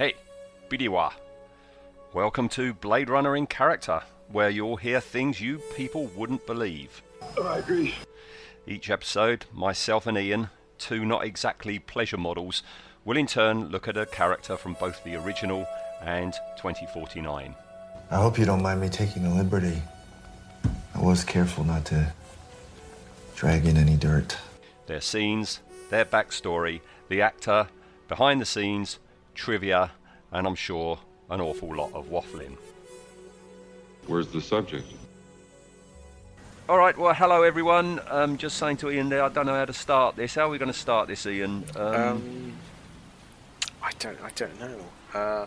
Hey, Bidiwa. Welcome to Blade Runner in Character, where you'll hear things you people wouldn't believe. Oh, I agree. Each episode, myself and Ian, two not exactly pleasure models, will in turn look at a character from both the original and 2049. I hope you don't mind me taking a liberty. I was careful not to drag in any dirt. Their scenes, their backstory, the actor, behind the scenes, trivia, and I'm sure an awful lot of waffling. Where's the subject? All right, well, hello everyone. Um, just saying to Ian there, I don't know how to start this. How are we going to start this, Ian? Um, Um, I don't. I don't know. Uh,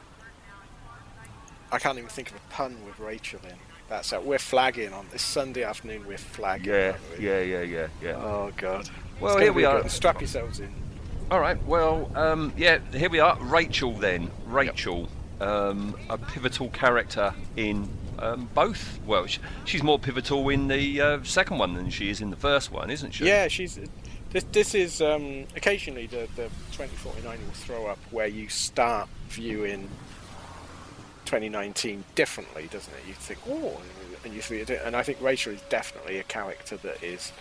I can't even think of a pun with Rachael in. That's it. We're flagging on this Sunday afternoon. We're flagging. yeah, aren't we? yeah, yeah, yeah, yeah. Oh God. Well, here we are. good. Strap yourselves in. All right, well, um, yeah, here we are. Rachael, then. Rachael, um, a pivotal character in um, both. Well, sh- she's more pivotal in the uh, second one than she is in the first one, isn't she? Yeah, she's. This, this is um, occasionally the, the 2049 will throw up where you start viewing 2019 differently, doesn't it? You think, oh, and you see it, and I think Rachael is definitely a character that is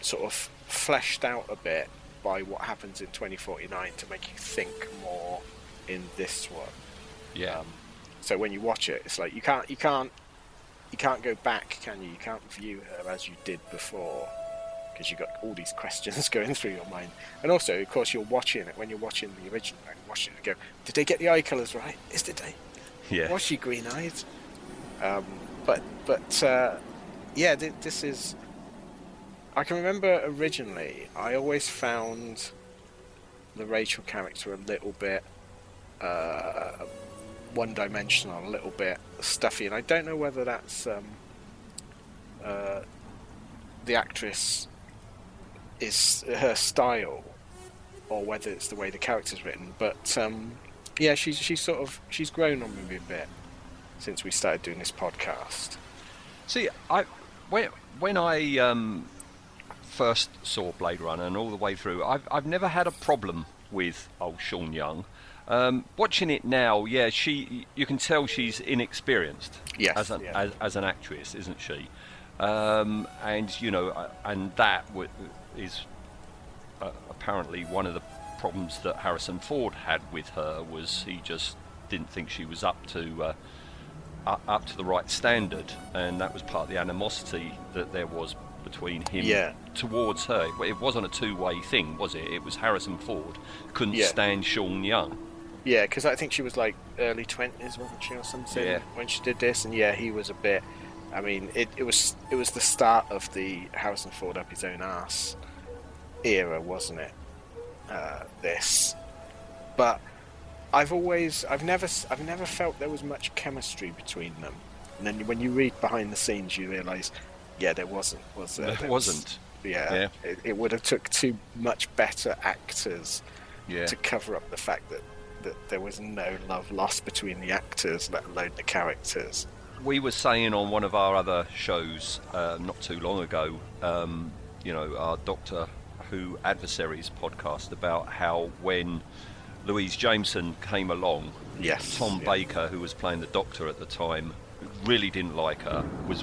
sort of fleshed out a bit by what happens in 2049 to make you think more in this one. Yeah. Um, so when you watch it, it's like you can't you can't you can't go back, can you? You can't view her as you did before because you've got all these questions going through your mind. And also, of course, you're watching it when you're watching the original and watching it. Go, did they get the eye colours right? Is did they? yeah. Was she green eyed? Um, but but uh, yeah, th- this is. I can remember originally, I always found the Rachael character a little bit uh, one dimensional, a little bit stuffy, and I don't know whether that's um, uh, the actress is her style or whether it's the way the character's written. But um, yeah, she's she's sort of she's grown on me a bit since we started doing this podcast. See, I when when I um, first saw Blade Runner and all the way through, I've I've never had a problem with old Sean Young. Um, watching it now, yeah, she you can tell she's inexperienced Yes, as an yeah. as, as an actress, isn't she? Um, and you know, uh, and that w- is uh, apparently one of the problems that Harrison Ford had with her was he just didn't think she was up to uh, up to the right standard, and that was part of the animosity that there was between him Yeah. towards her. It wasn't a two-way thing, was it? It was Harrison Ford couldn't Yeah. stand Sean Young. Yeah, because I think she was like early twenties, wasn't she, or something, Yeah. when she did this? And yeah, he was a bit. I mean, it, it was it was the start of the Harrison Ford up his own ass era, wasn't it? Uh, this, but I've always, I've never, I've never felt there was much chemistry between them. And then when you read behind the scenes, you realise, yeah, there wasn't. Was there? There There was- wasn't. yeah, Yeah. It, it would have took two much better actors Yeah. to cover up the fact that, that there was no love lost between the actors, let alone the characters. we were saying on one of our other shows uh, not too long ago, um, you know, our Doctor Who Adversaries podcast about how when Louise Jameson came along, Yes, Tom yeah. Baker, who was playing the Doctor at the time, really didn't like her, was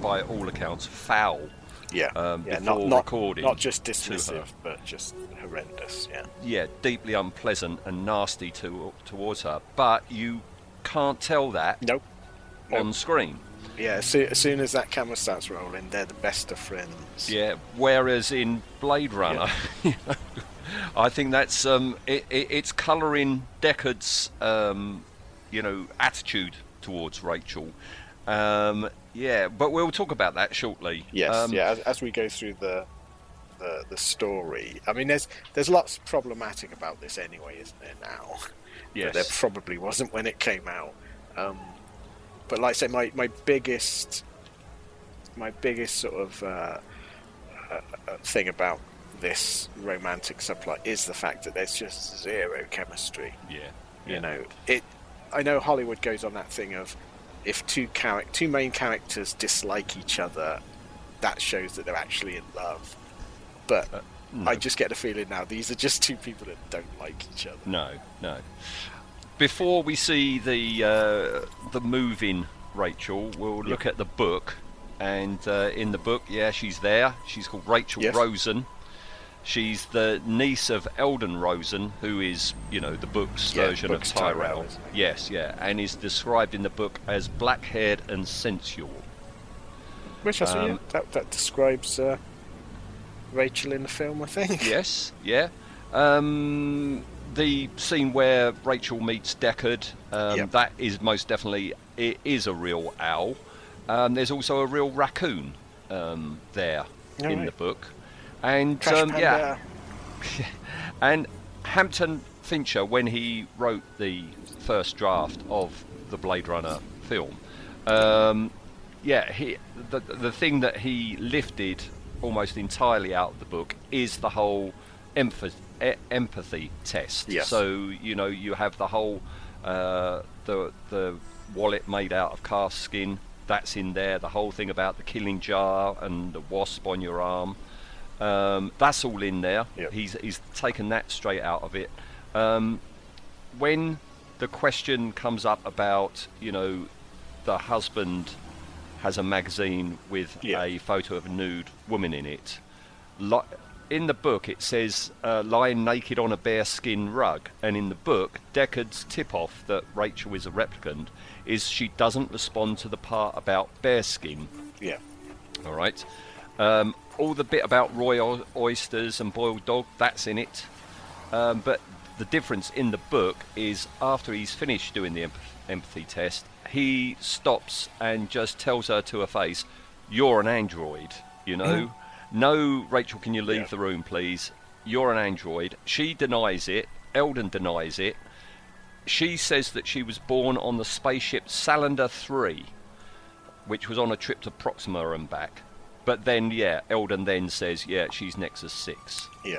by all accounts foul. Yeah, um, yeah, before not, not, recording not just dismissive, but just horrendous. Yeah, Yeah, deeply unpleasant and nasty to, towards her. But you can't tell that nope. on Nope. screen. Yeah, as soon, as soon as that camera starts rolling, they're the best of friends. Yeah, whereas in Blade Runner, you know, I think that's um, it, it, it's colouring Deckard's um, you know attitude towards Rachael. Um, yeah, but we'll talk about that shortly. Yes, Um, yeah. As, as we go through the, the the story, I mean, there's there's lots problematic about this anyway, isn't there? Now, Yes. There probably wasn't when it came out. Um, but like I say, my my biggest my biggest sort of uh, uh, uh, thing about this romantic subplot is the fact that there's just zero chemistry. Yeah, You know, it. I know Hollywood goes on that thing of if two charac- two main characters dislike each other, that shows that they're actually in love. But Uh, I just get the feeling now these are just two people that don't like each other. No, no. Before we see the uh, the moving Rachael, we'll look at the book, and uh, in the book, yeah, she's there. She's called Rachael Yes. Rosen. She's the niece of Eldon Rosen, who is, you know, the book's Yeah, version book's of Tyrell. Tyrell, yes, yeah, and is described in the book as black-haired and sensual. Which I see, Um, yeah, that that describes uh, Rachael in the film, I think. Yes, yeah. Um, the scene where Rachael meets Deckard, um, Yep. that is most definitely it is a real owl. Um, there's also a real raccoon um, there in right. the book, and um, yeah, and Hampton Fancher, when he wrote the first draft of the Blade Runner film, um, yeah, he the the thing that he lifted almost entirely out of the book is the whole empathy empathy test. Yes. So you know you have the whole uh, the the wallet made out of calf skin. That's in there. The whole thing about the killing jar and the wasp on your arm. Um, that's all in there. Yep. He's he's taken that straight out of it. Um, when the question comes up about you know the husband has a magazine with Yeah. a photo of a nude woman in it. Li- in the book, it says uh, lying naked on a bearskin rug, and in the book, Deckard's tip-off that Rachael is a replicant is she doesn't respond to the part about bearskin. Yeah. All right. Um, all the bit about royal oysters and boiled dog, that's in it. Um, but the difference in the book is after he's finished doing the empathy test, he stops and just tells her to her face, "You're an android." You know. no, Rachael, can you leave Yeah. the room, please? You're an android. She denies it. Eldon denies it. She says that she was born on the spaceship Salander 3 which was on a trip to Proxima and back. But then, yeah, Eldon then says, yeah, she's Nexus 6. Yeah.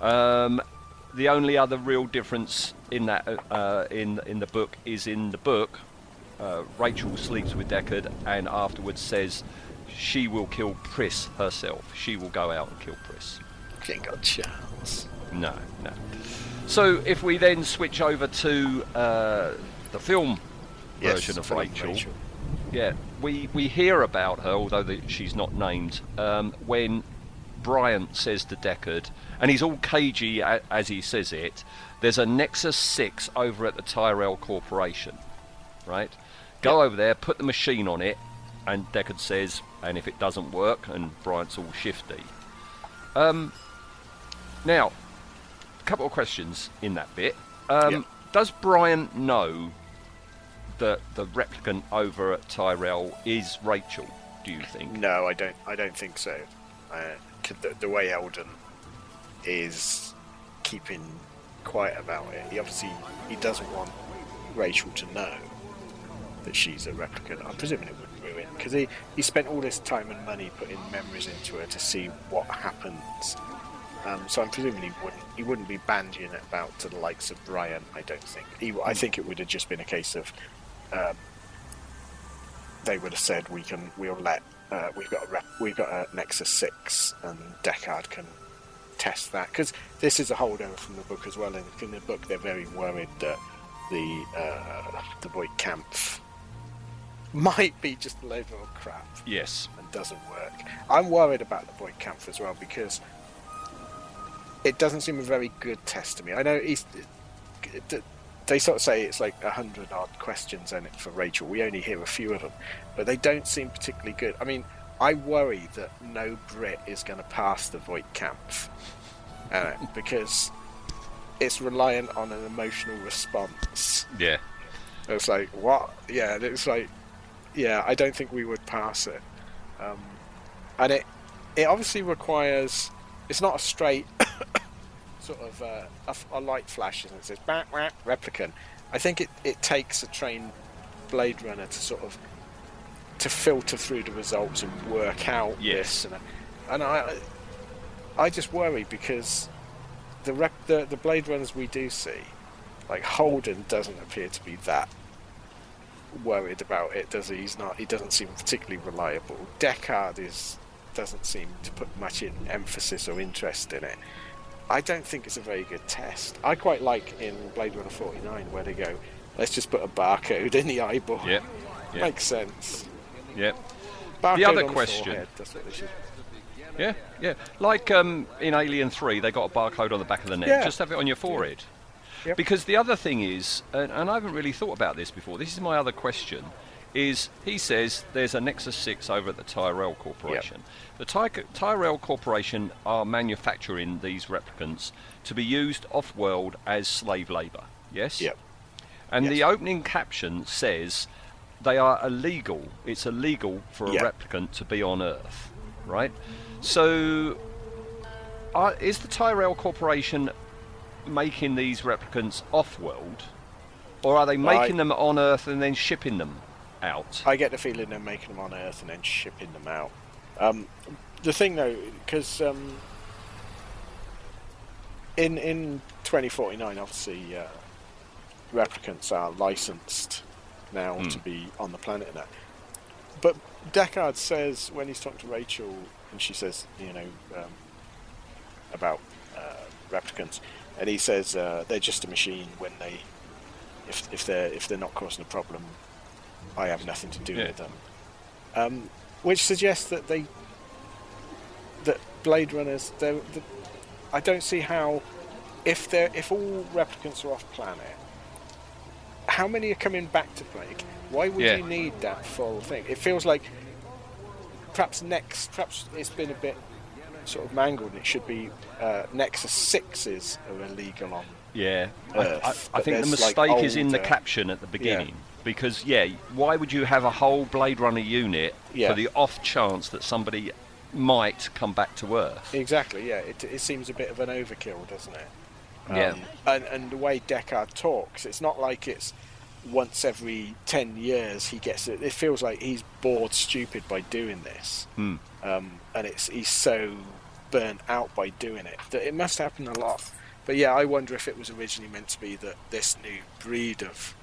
Um, the only other real difference in that uh, in in the book is in the book, uh, Rachael sleeps with Deckard and afterwards says she will kill Pris herself. She will go out and kill Pris. She ain't got a chance. No, no. So if we then switch over to uh, the film Yes, version of film Rachael, yeah, we, we hear about her, although the, she's not named, um, when Bryant says to Deckard, and he's all cagey a, as he says it, there's a Nexus 6 over at the Tyrell Corporation, right? Go over there, put the machine on it, and Deckard says, and if it doesn't work, and Bryant's all shifty. Um, now, a couple of questions in that bit. Um, Yeah. Does Bryant know that the replicant over at Tyrell is Rachael? Do you think? No, I don't. I don't think so. Uh, the, the way Eldon is keeping quiet about it, he obviously he doesn't want Rachael to know that she's a replicant. I'm presuming it wouldn't ruin because he he spent all this time and money putting memories into her to see what happens. Um, so I'm presuming he wouldn't he wouldn't be bandying it about to the likes of Bryant. I don't think. He, I think it would have just been a case of um, they would have said we can we'll let uh, we've got a rep, we've got a Nexus Six and Deckard can test that because this is a holdover from the book as well. And in the book, they're very worried that the uh, the boy Kampf might be just a load of crap Yes. and doesn't work. I'm worried about the Voight-Kampff as well because it doesn't seem a very good test to me. I know he's. They sort of say it's like a hundred odd questions in it for Rachael. We only hear a few of them, but they don't seem particularly good. I mean, I worry that no Brit is going to pass the Void Camp uh, because it's reliant on an emotional response. Yeah. It's like what? Yeah, it's like yeah. I don't think we would pass it, um, and it it obviously requires. It's not a straight sort of uh, a, a light flashes and it says back back replicant. I think it, it takes a trained Blade Runner to sort of to filter through the results and work out Yes. this and, and I I just worry because the rep, the the Blade Runners we do see like Holden doesn't appear to be that worried about it, does he? He's not. He doesn't seem particularly reliable. Deckard is doesn't seem to put much in emphasis or interest in it. I don't think it's a very good test. I quite like in Blade Runner 49 where they go, let's just put a barcode in the eyeball. Yep. Yep. Makes sense. Yep. Barcode other on question. forehead, that's what they should. Yeah, yeah. Like um, in Alien 3, they got a barcode on the back of the neck. Yeah. Just have it on your forehead. Yep. Because the other thing is, and, and I haven't really thought about this before, this is my other question, is he says there's a Nexus 6 over at the Tyrell Corporation. The Ty- Tyrell Corporation are manufacturing these replicants to be used off world as slave labour. Yes? Yep. And Yes. the opening caption says they are illegal. It's illegal for a Yeah. replicant to be on Earth, right? So, are, is the Tyrell Corporation making these replicants off-world, or are they making I- them on Earth and then shipping them out? I get the feeling they're making them on Earth and then shipping them out. Um, the thing though, because um, in in 2049, obviously, uh, replicants are licensed now Hmm. to be on the planet and that. But Deckard says when he's talking to Rachael, and she says, you know, um, about uh, replicants, and he says uh, they're just a machine when they, if if they're if they're not causing a problem, I have nothing to do Yeah. with them. Um, which suggests that they that Blade Runners, they're, the, I don't see how if they if all replicants are off planet, how many are coming back to Plague? Why would Yeah. you need that full thing? It feels like perhaps next, perhaps it's been a bit sort of mangled, and it should be uh, Nexus sixes are illegal on. Yeah, I, Earth, I, I but think the there's, like, mistake is in the caption at the beginning. Because, yeah, why would you have a whole Blade Runner unit Yeah. for the off chance that somebody might come back to Earth? Exactly, yeah. It, it seems a bit of an overkill, doesn't it? Yeah. Um, and, and the way Deckard talks, it's not like it's once every 10 years he gets it. It feels like he's bored stupid by doing this. Hmm. Um, and it's he's so burnt out by doing it that it must happen a lot. But yeah, I wonder if it was originally meant to be that this new breed of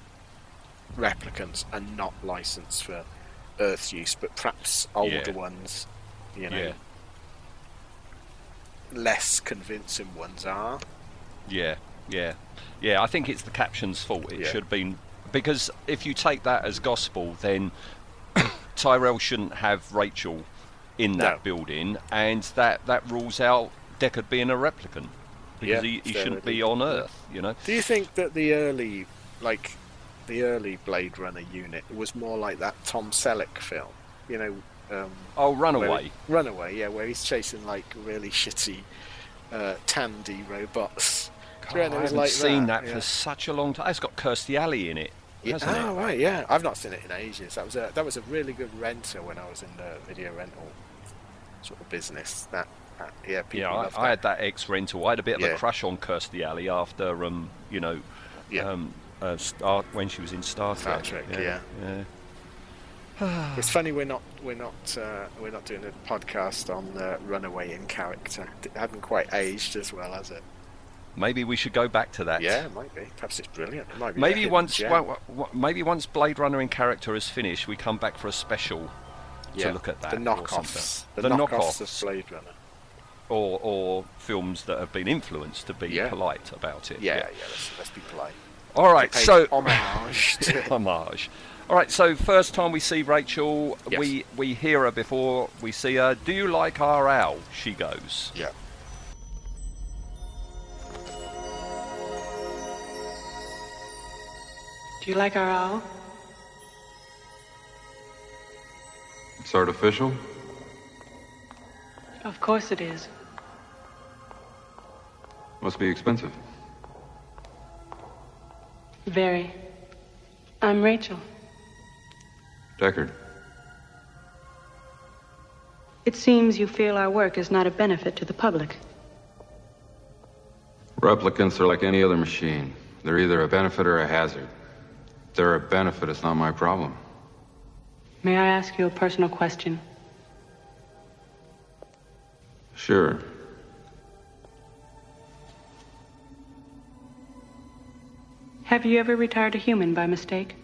replicants are not licensed for Earth use, but perhaps older Yeah. ones, you know, Yeah. less convincing ones are. Yeah, yeah, yeah. I think it's the caption's fault. It Yeah. should have been because if you take that as gospel, then Tyrell shouldn't have Rachael in that No. building, and that that rules out Deckard being a replicant because Yeah, he, he shouldn't be on Earth. You know. Do you think that the early, like, the early Blade Runner unit was more like that Tom Selleck film? You know, um, Oh, Runaway. he- Runaway, yeah, where he's chasing like really shitty uh, Tandy robots. Do you reckon God, I haven't like seen that, that, yeah. for such a long time. It's got Kirstie Alley in it, Yeah, oh, it? right, yeah. I've not seen it in ages. That was a that was a really good renter when I was in the video rental sort of business. That, that yeah, people Yeah, loved I, I had that ex rental. I had a bit of a crush on Kirstie Alley after, um, you know, Yeah. um, uh, Star when she was in Star Star Trek. Trek, yeah. yeah. It's funny we're not we're not uh, we're not doing a podcast on uh, Runaway in character. It hadn't quite aged as well, has it? Maybe we should go back to that. Yeah, it might be. Perhaps it's brilliant. It might be. Maybe once, wa- maybe once Blade Runner in character is finished, we come back for a special yeah. to look at that. The knockoffs. The, The knockoffs, knockoffs. of Blade Runner. or or films that have been influenced to be Yeah. polite about it. Yeah, yeah. let's, let's be polite. All right, Pay so homage to homage. All right, so first time we see Rachael, Yes. we we hear her before we see her. Do you like our owl? She goes. yeah. Do you like our owl? It's artificial? Of course it is. Must be expensive. Very. I'm Rachael. Deckard. It seems you feel our work is not a benefit to the public. Replicants are like any other machine. They're either a benefit or a hazard. If they're a benefit, it's not my problem. May I ask you a personal question? Sure. Have you ever retired a human by mistake?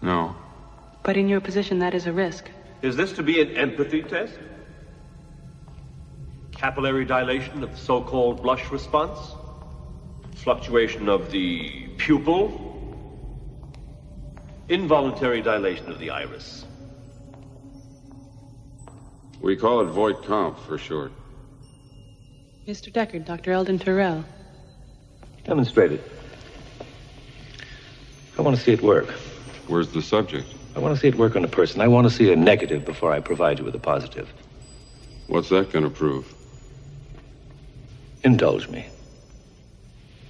No. But in your position, that is a risk. Is this to be an empathy test? Capillary dilation of the so-called blush response? Fluctuation of the pupil? Involuntary dilation of the iris? We call it Voight-Kampff for short. Mr. Deckard, Dr. Eldon Tyrell. Demonstrate it. I want to see it work. Where's the subject? I want to see it work on a person. I want to see a negative before I provide you with a positive. What's that going to prove? Indulge me.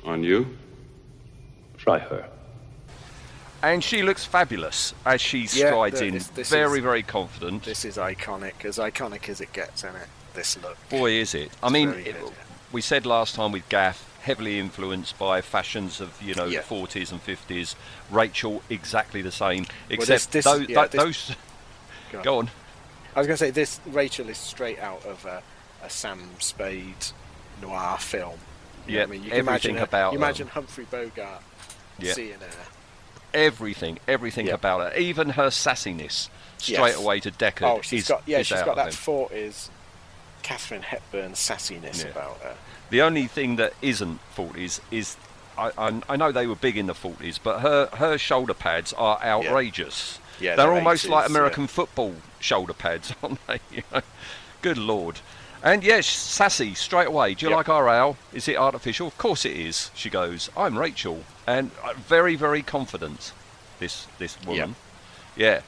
On you? Try her. And she looks fabulous as she Yeah, strides no, in, this- this very, is- very confident. This is iconic, as iconic as it gets, isn't it? This look. Boy, is it! I It's mean, it- we said last time with Gaff, heavily influenced by fashions of you know Yeah. 40s and 50s. Rachael, exactly the same, this- except this- those. yeah, this- those Go on. go on. I was going to say this. Rachael is straight out of a, a Sam Spade noir film. You Yeah, I mean, you can imagine everything her- about You imagine Humphrey Bogart Yeah. seeing her. Everything, everything Yeah. about her, even her sassiness, straight Yes. away to Deckard. Oh, she's is, got yeah, she's got that forties Katharine Hepburn sassiness about her. The only thing that isn't 40s is, I, I, I know they were big in the 40s, but her, her shoulder pads are outrageous. Yeah, they're they're almost like American yeah. football shoulder pads, aren't they? You know? Good lord. And yes, sassy straight away. Do you Yep. like our owl? Is it artificial? Of course it is. She goes, I'm Rachael, and uh, very, very confident. This this woman, yeah,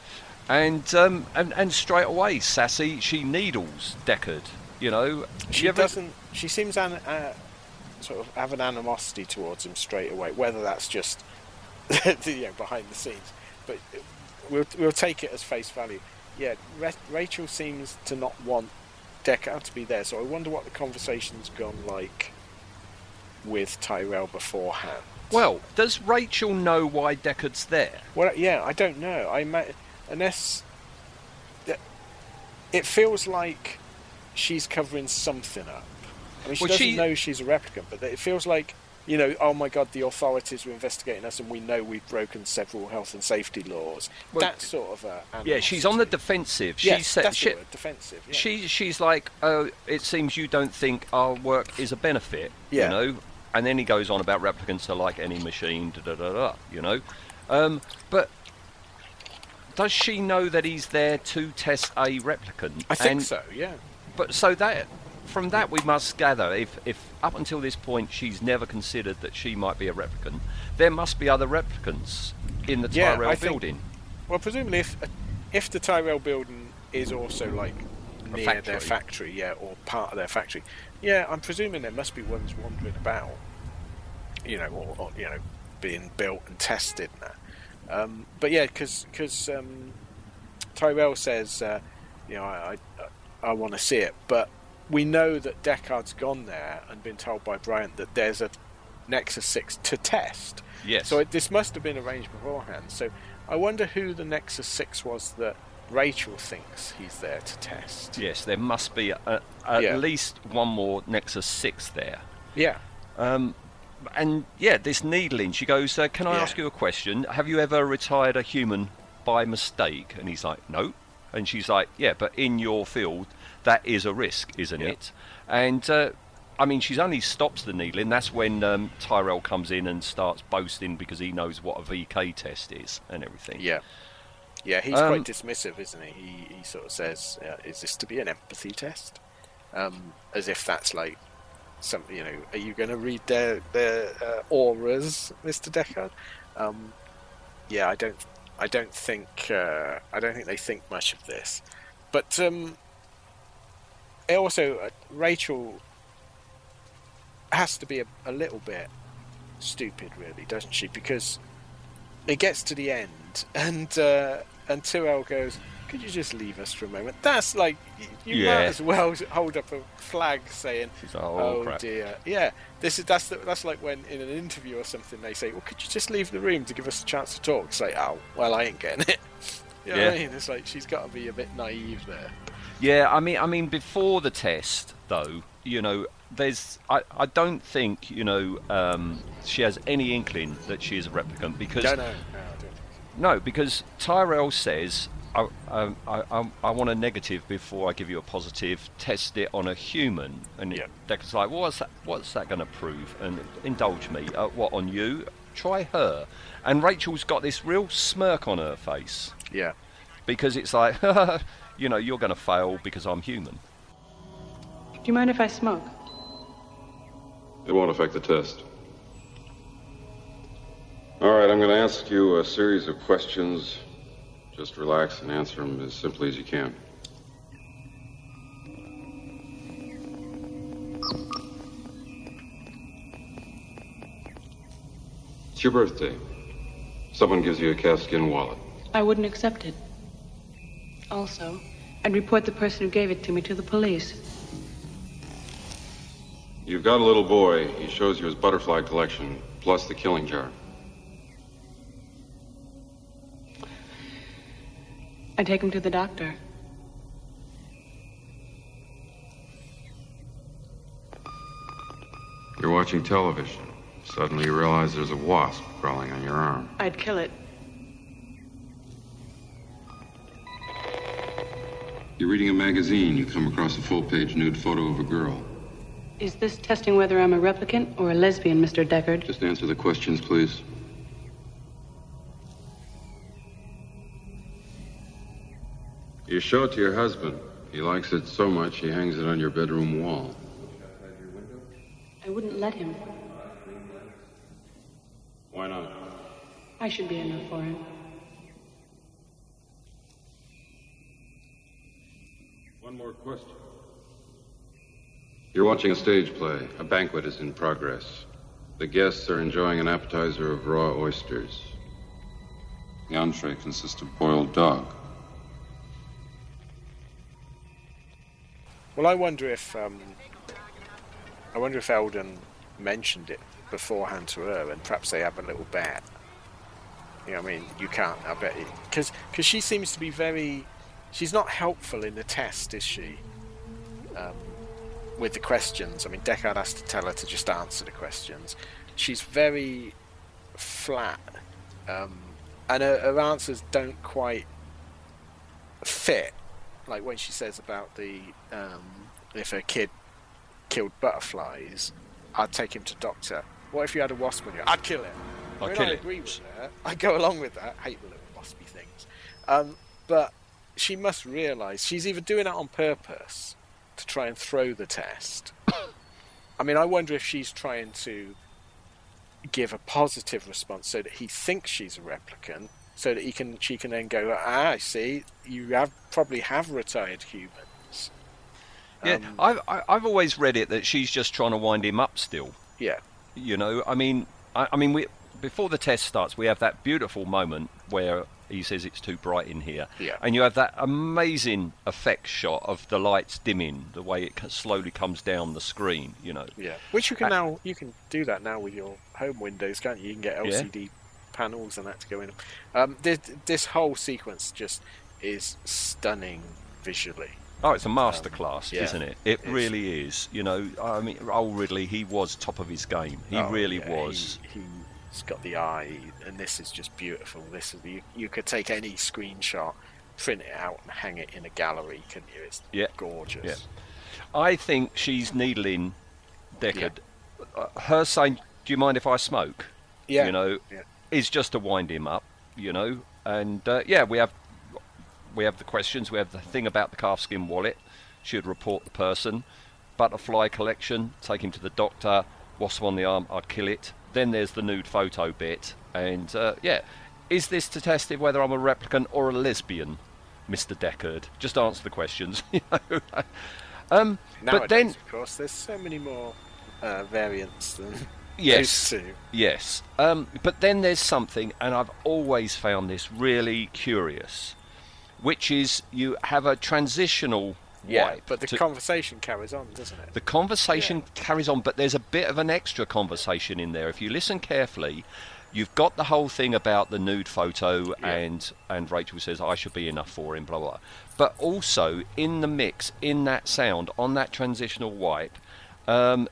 and um and and straight away sassy. She needles Deckard. You know, She You ever- doesn't. She seems an, uh, sort of have an animosity towards him straight away. Whether that's just you know behind the scenes, but we'll we'll take it as face value. Yeah, Ra- Rachael seems to not want Deckard to be there. So I wonder what the conversation's gone like with Tyrell beforehand. Well, does Rachael know why Deckard's there? Well, yeah, I don't know. I ma- unless it feels like she's covering something up. I mean, she Well, doesn't she- know she's a replicant, but it feels like you know, oh my god, the authorities were investigating us, and we know we've broken several health and safety laws. Well, that sort of a Yeah, she's on the defensive. She Yes, said that's she, word, defensive. Yeah. she she's like, oh, it seems you don't think our work is a benefit. Yeah. You know, and then he goes on about replicants are like any machine. Da da da da. You know, um, but. Does she know that he's there to test a replicant? I think And- so. Yeah. But so that from that we must gather if if up until this point she's never considered that she might be a replicant, there must be other replicants in the Yeah, Tyrell I think- building. Well, presumably, if if the Tyrell building is also like near their factory. factory, yeah, or part of their factory, yeah, I'm presuming there must be ones wandering about, you know, or, or you know, being built and tested now. Um, but yeah, because um, Tyrell says, uh, you know, I I, I want to see it, but we know that Deckard's gone there and been told by Bryant that there's a Nexus Six to test. Yes. So it, this must have been arranged beforehand. So I wonder who the Nexus Six was that Rachael thinks he's there to test. Yes, there must be a, at Yeah. least one more Nexus 6 there. Yeah. Um, and yeah, this needling, she goes, uh, Can I Yeah. ask you a question? Have you ever retired a human by mistake? And he's like, No. And she's like, Yeah, but in your field, that is a risk, isn't Yeah. it? And uh, I mean, she's only stops the needling. That's when um, Tyrell comes in and starts boasting because he knows what a VK test is and everything. Yeah. Yeah, he's Um, quite dismissive, isn't he? He, he sort of says, uh, "Is this to be an empathy test?" Um, as if that's like some, you know, are you going to read their their uh, auras, Mister Deckard? Um, yeah, I don't, I don't think, uh, I don't think they think much of this. But um, it also, uh, Rachael has to be a, a little bit stupid, really, doesn't she? Because it gets to the end, and uh, and Tyrell goes, "Could you just leave us for a moment?" That's like y- you Yeah. might as well hold up a flag saying, like, "Oh, "Oh, dear." Yeah, this is that's the, that's like when in an interview or something they say, "Well, could you just leave the room to give us a chance to talk?" It's like, "Oh, well, I ain't getting it." You know what I Yeah. mean? It's like she's got to be a bit naive there. Yeah, I mean, I mean, before the test, though, you know, there's, I, I don't think, you know, um, she has any inkling that she is a replicant because No, no, no, I don't think no, because Tyrell says I, um, I, I, I want a negative before I give you a positive. Test it on a human, and Yeah. Deckard's like, well, "What's that? What's that going to prove?" And indulge me. Uh, what on you? Try her. And Rachael's got this real smirk on her face Yeah. because it's like, you know, you're going to fail because I'm human. Do you mind if I smoke? It won't affect the test. All right, I'm going to ask you a series of questions. Just relax and answer them as simply as you can. It's your birthday. Someone gives you a calfskin wallet. I wouldn't accept it. Also, I'd report the person who gave it to me to the police. You've got a little boy. He shows you his butterfly collection, plus the killing jar. I take him to the doctor. You're watching television. Suddenly you realize there's a wasp crawling on your arm. I'd kill it. You're reading a magazine. You come across a full page nude photo of a girl. Is this testing whether I'm a replicant or a lesbian, Mr. Deckard? Just answer the questions, please. You show it to your husband. He likes it so much he hangs it on your bedroom wall. I wouldn't let him. Why not? I should be enough for him. One more question. You're watching a stage play. A banquet is in progress. The guests are enjoying an appetizer of raw oysters. The entree consists of boiled dog. Well, I wonder if um, I wonder if Eldon mentioned it beforehand to her, and perhaps they have a little bet. You know, what I mean, you can't. I bet you because because she seems to be very. She's not helpful in the test, is she? Um, with the questions, I mean, Deckard has to tell her to just answer the questions. She's very flat, um, and her, her answers don't quite fit like when she says about the um, if her kid killed butterflies, I'd take him to doctor. What if you had a wasp on you? I'd kill it. I I'd mean, kill I it. agree with her. I go along with that. I hate the little waspy things. Um, but she must realise she's either doing it on purpose to try and throw the test. I mean, I wonder if she's trying to give a positive response so that he thinks she's a replicant, so that he can she can then go, ah, I see, you have probably have retired humans. Yeah, Um, I've I- I've always read it that she's just trying to wind him up still. yeah, You know, I mean, I, I mean, we before the test starts, we have that beautiful moment where he says it's too bright in here, Yeah. and you have that amazing effect shot of the lights dimming, the way it slowly comes down the screen. You know, yeah. Which you can Uh, now you can do that now with your home windows, can't you? You can get Yeah. LCD panels and that to go in. Um, this this whole sequence just is stunning visually. Oh, it's a masterclass, yeah, isn't it? It it's- really is. You know, I mean, old Ridley, he was top of his game. He Oh, really yeah, was. He, he's got the eye, and this is just beautiful. This is you, you could take any screenshot, print it out, and hang it in a gallery, couldn't you? It's Yeah, gorgeous. yeah. I think she's needling Deckard. Uh, her saying, "Do you mind if I smoke?" Yeah, You know, yeah. is just to wind him up. You know, and uh, yeah, we have we have the questions. We have the thing about the calfskin wallet. Should report the person. Butterfly collection. Take him to the doctor. Wasp on the arm. I'd kill it. Then there's the nude photo bit. And uh, yeah, is this to test if whether I'm a replicant or a lesbian, Mr. Deckard? Just answer the questions. you know. um, Nowadays, but then of course, there's so many more uh, variants than yes. Yes. Um, but then there's something, and I've always found this really curious, which is you have a transitional wipe. but the to- conversation carries on, doesn't it? the conversation carries on, but there's a bit of an extra conversation in there. If you listen carefully, you've got the whole thing about the nude photo, Yeah. and and Rachael says I should be enough for him, blah blah. blah. But also in the mix, in that sound, on that transitional wipe, um,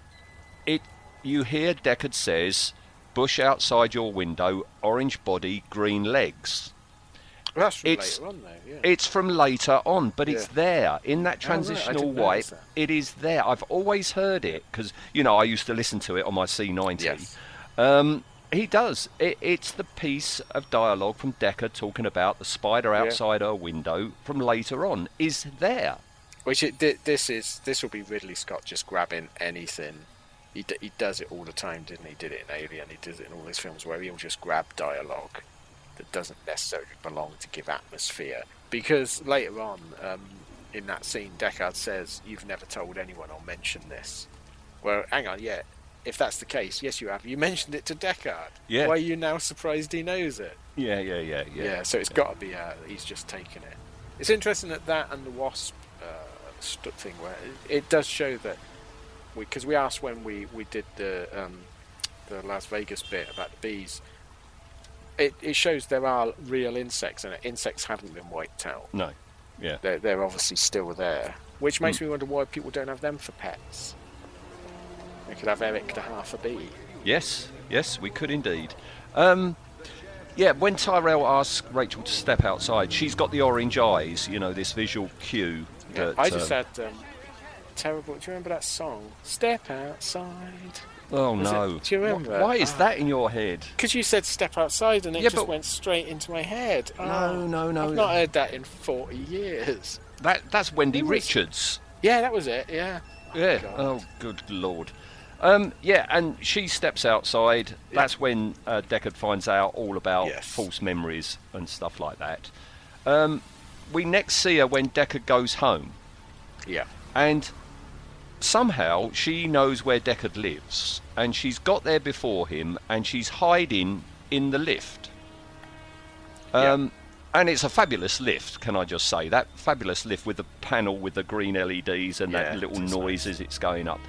it you hear Deckard says, "Bush outside your window, orange body, green legs." That's from It's- later on, though. Yeah. It's from later on, but it's there in that Oh, right, transitional didn't wipe. that. It is there. I've always heard it because you know I used to listen to it on my C90. Yes. Um, he does. It, it's the piece of dialogue from Deckard talking about the spider Yeah. outside her window from later on is there. Which it, this is this will be Ridley Scott just grabbing anything. He d- he does it all the time, didn't he? Did it in Alien. He does it in all his films where he'll just grab dialogue that doesn't necessarily belong to give atmosphere. Because later on um, in that scene, Deckard says, "You've never told anyone or mentioned this." Well, hang on, yeah. If that's the case, yes, you have. You mentioned it to Deckard. Yeah. Why are you now surprised he knows it? Yeah, yeah, yeah, yeah. Yeah, so it's got to be uh, he's just taken it. It's interesting that that and the wasp uh, thing where it, it does show that because we, asked when we we did the um, the Las Vegas bit about the bees. It, it shows there are real insects and insects haven't been wiped out. No. Yeah. They're, they're obviously still there, which makes me wonder why people don't have them for pets. We could have Eric the half a bee. Yes, yes, we could indeed. Um, yeah, when Tyrell asks Rachael to step outside, she's got the orange eyes, you know, this visual cue. Yeah, I just um, had um, terrible. Do you remember that song? Step outside. Oh Was it- no! do you remember? Why is Ah. that in your head? Because you said step outside and it Yeah, just but- went straight into my head. No, Oh, no, no. I've not heard that in 40 years. That that's Wendy was- Richards. Yeah, that was it, yeah. Yeah. God. Oh, good lord. Um, yeah, and she steps outside. That's when uh, Deckard finds out all about Yes. false memories and stuff like that. Um, we next see her when Deckard goes home, Yeah. and somehow she knows where Deckard lives, and she's got there before him, and she's hiding in the lift. Yeah. Um, And it's a fabulous lift, can I just say? That fabulous lift with the panel with the green LEDs and Yeah, that little noise nice. as it's going up.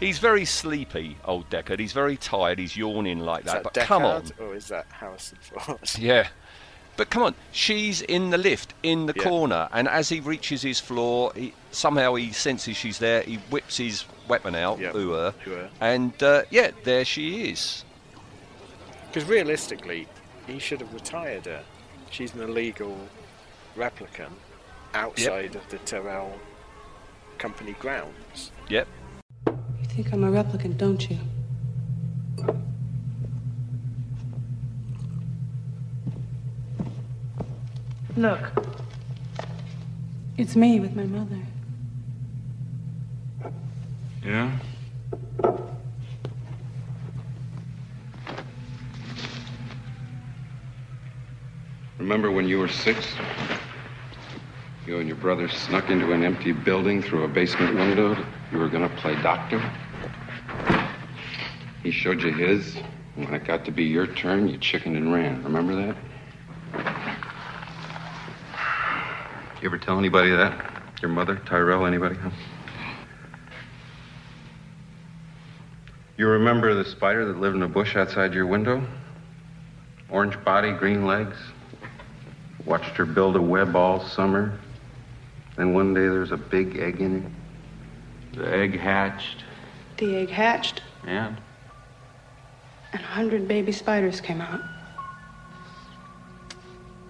He's very sleepy, old Deckard. He's very tired. He's yawning like that. that but come on. Or is that Harrison Ford? Yeah. But come on, she's in the lift in the Yeah. corner, and as he reaches his floor, he, somehow he senses she's there. He whips his weapon out, Yeah. ooh, her, Ooh, her. and uh, yeah, there she is. Because realistically, he should have retired her. She's an illegal replicant outside of the Tyrell company grounds. Yep. You think I'm a replicant, don't you? Look. It's me with my mother. Yeah? Remember when you were six? You and your brother snuck into an empty building through a basement window. You were gonna play doctor. He showed you his. When it got to be your turn, you chickened and ran. Remember that? You ever tell anybody that? Your mother, Tyrell, anybody? Huh? You remember the spider that lived in a bush outside your window? Orange body, green legs. Watched her build a web all summer. Then one day there's a big egg in it. The egg hatched. The egg hatched, And? and a hundred baby spiders came out.